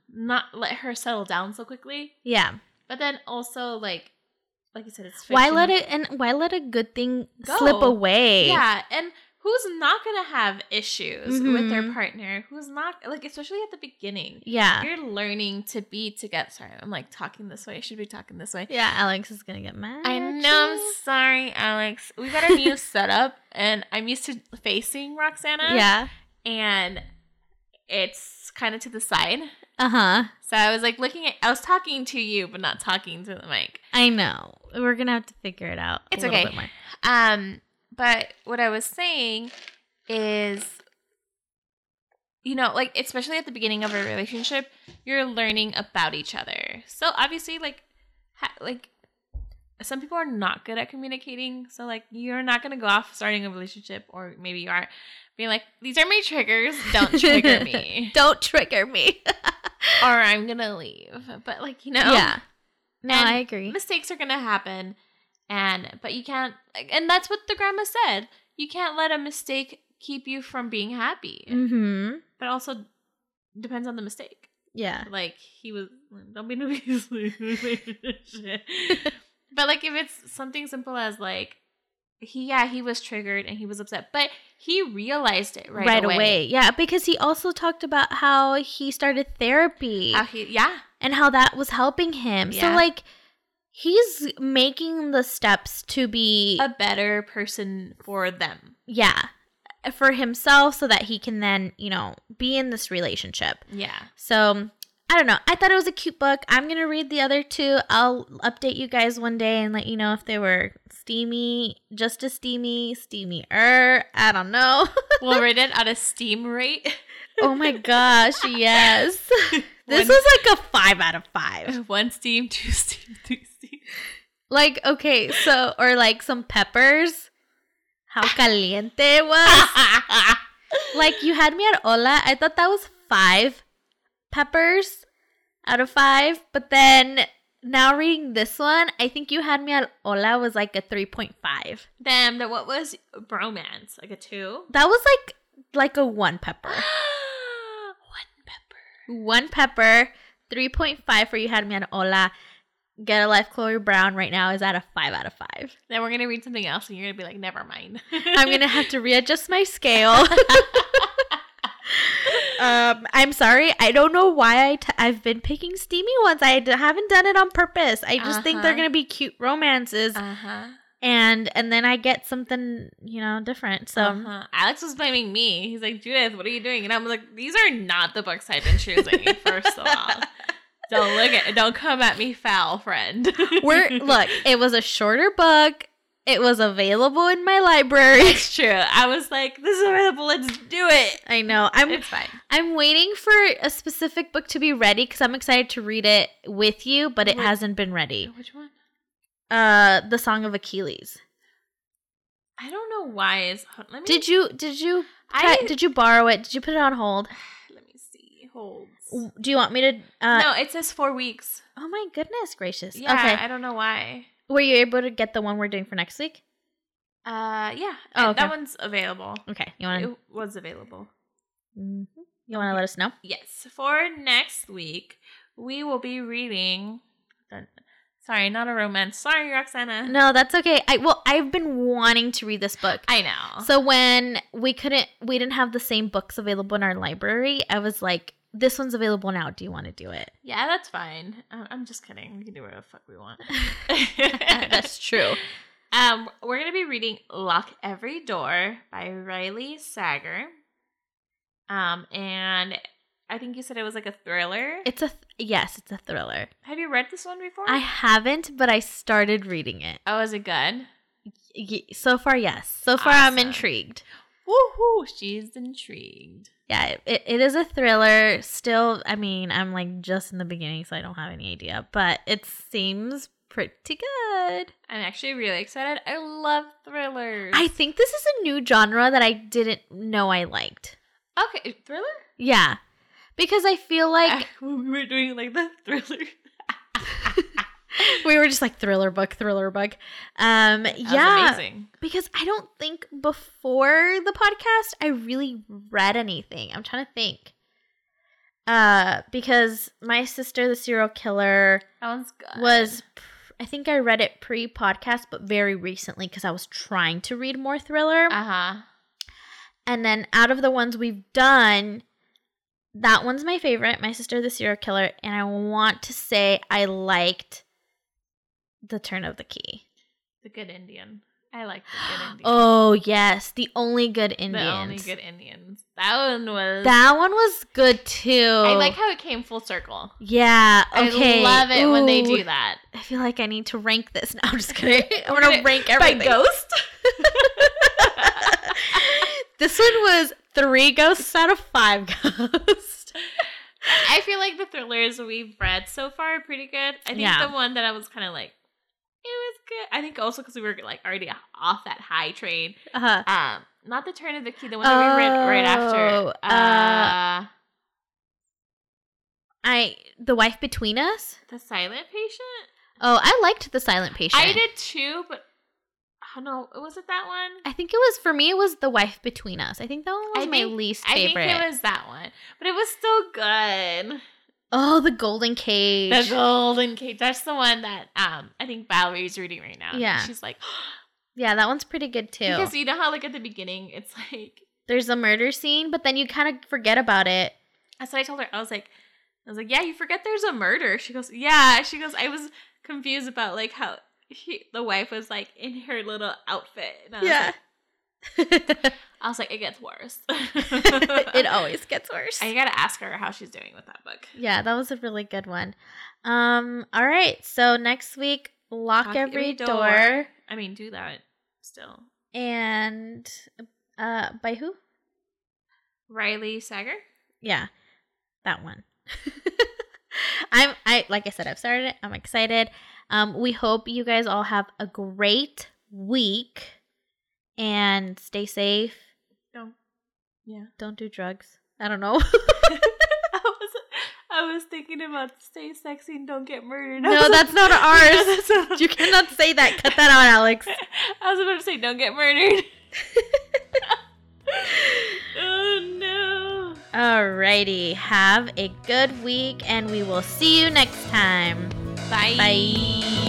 not let her settle down so quickly. Yeah. But then also like like you said it's why let it and why let a good thing Go. slip away? Yeah and who's not gonna have issues with their Mhm. partner who's not like especially at the beginning yeah you're learning to be together sorry i'm like talking this way i should be talking this way yeah alex is gonna get mad I know. I'm sorry, Alex. We got a new setup, and I'm used to facing Roxana. yeah and it's kind of to the side. uh-huh So I was like looking at, I was talking to you, but not talking to the mic. I know. We're gonna have to figure it out. It's okay. bit more. Um, but what I was saying is, you know, like especially at the beginning of a relationship, you're learning about each other. So obviously, like, ha- like some people are not good at communicating. So like, you're not gonna go off starting a relationship, or maybe you are, being like, these are my triggers. Don't trigger me. Don't trigger me. or I'm gonna leave. But like you know, Yeah. No, I agree. mistakes are gonna happen, and but you can't. And that's what the grandma said. you can't let a mistake keep you from being happy. Mm-hmm. But also depends on the mistake. Yeah. Like he was don't be nervous. but like if it's something simple as like he yeah, he was triggered and he was upset, but he realized it right, Right, away. away. Yeah, because he also talked about how he started therapy How he, yeah. and how that was helping him. So like he's making the steps to be A better person for them. yeah, for himself so that he can then, you know, be in this relationship. Yeah. So I don't know. I thought it was a cute book. I'm gonna read the other two. I'll update you guys one day and let you know if they were steamy, just as steamy, steamier. I don't know. We'll rate it at a steam rate. oh my gosh, yes. This One- was like a five out of five. one steam, two steam, three steam. Like, okay, so or like some peppers. How caliente it was. like you had me at hola. I thought that was five peppers out of five, but then now reading this one, I think you had me at hola was like a three point five. Damn, that what was bromance? Like a two? That was like like a one pepper. one pepper. One pepper, three point five for you had me at hola. Get a life, Chloe Brown right now is at a five out of five. Then we're gonna read something else, and you're gonna be like, never mind. I'm gonna have to readjust my scale. um, I'm sorry. I don't know why I t- I've been picking steamy ones. I d- haven't done it on purpose. I just think they're Uh-huh. gonna be cute romances, Uh huh. and and then I get something you know different. So uh-huh. Alex was blaming me. He's like, Judith, what are you doing? And I'm like, these are not the books I've been choosing. First of all, don't look at, don't come at me foul, friend. we're look. It was a shorter book. It was available in my library. It's true. I was like, this is available. Let's do it. I know. I'm It's fine. I'm waiting for a specific book to be ready because I'm excited to read it with you, but it Wait. hasn't been ready. Which one? Uh, the Song of Achilles. I don't know why is. Let me. Did you did you I did you borrow it? Did you put it on hold? Let me see. Holds. Do you want me to? Uh, no, it says four weeks. Oh my goodness gracious. Yeah, Okay. I don't know why. Were you able to get the one we're doing for next week? Uh, yeah. Oh, okay. that one's available. Okay. You want? It was available. You want to let us know? Yes. For next week, we will be reading. Sorry, not a romance. Sorry, Roxana. No, that's okay. I well, I've been wanting to read this book. I know. So when we couldn't, we didn't have the same books available in our library. I was like, "This one's available now. Do you want to do it?" yeah, that's fine. I'm just kidding. We can do whatever the fuck we want. That's true. Um, we're gonna be reading "Lock Every Door" by Riley Sager. Um, and I think you said it was like a thriller. It's a th- yes, it's a thriller. Have you read this one before? I haven't, but I started reading it. Oh, is it good? Y- so far, yes. So far, I'm Awesome. intrigued. Woohoo! She's intrigued. Yeah, it- it, it is a thriller. Still, I mean, I'm like just in the beginning, so I don't have any idea, but it seems pretty good. I'm actually really excited. I love thrillers. I think this is a new genre that I didn't know I liked. okay, thriller. Yeah, because I feel like we were doing like the thriller. we were just like thriller book, thriller book. Um, That yeah, amazing. because I don't think before the podcast I really read anything. I'm trying to think. Uh, because my sister, the serial killer, That one's good. was pr- I think I read it pre-podcast, but very recently because I was trying to read more thriller. uh huh. and then out of the ones we've done, that one's my favorite. My sister, the serial killer, and I want to say I liked the turn of the key. The Good Indian. I like the Good Indian. Oh yes, the only good Indians. The only good Indians. That one was. That one was good too. I like how it came full circle. Yeah. Okay. I love it when they do that. I feel like I need to rank this. No, I'm just kidding. I'm gonna rank By. Ghost. this one was three ghosts out of five ghosts. I feel like the thrillers we've read so far are pretty good. I think Yeah. the one that I was kind of like, was good. I think also because we were like already off that high train. Uh, Um, not the turn of the key, the one that we read right after. Oh, Uh, uh, I the wife between us. the silent patient. Oh, I liked the silent patient. I did too, but Oh no, was it that one? I think it was for me. It was the wife between us. I think that one was I my think- least favorite. I think it was that one, but it was still good. Oh, the golden cage. The golden cage. That's the one that um I think Valerie's reading right now. Yeah. she's like yeah, that one's pretty good too. because you know how like at the beginning it's like There's a murder scene, but then you kind of forget about it. that's what I told her. I was like, I was like, yeah, you forget there's a murder. She goes, yeah. She goes, I was confused about like how she, the wife was like in her little outfit. And I was Yeah. like, I was like, it gets worse. it always gets worse. I gotta ask her how she's doing with that book. Yeah, that was a really good one. Um, all right. So next week, lock, Lock every, every door. door. I mean, do that still. and uh by who? Riley Sager. Yeah. That one. I'm I like I said, I've started it. I'm excited. Um, we hope you guys all have a great week and stay safe. Don't. Yeah. Don't do drugs. I don't know. I was I was thinking about stay sexy and don't get murdered. No, that's like- not ours. That's not you cannot say that. Cut that out, Alex. I was about to say don't get murdered. oh no. Alrighty. Have a good week and we will see you next time. Bye. Bye.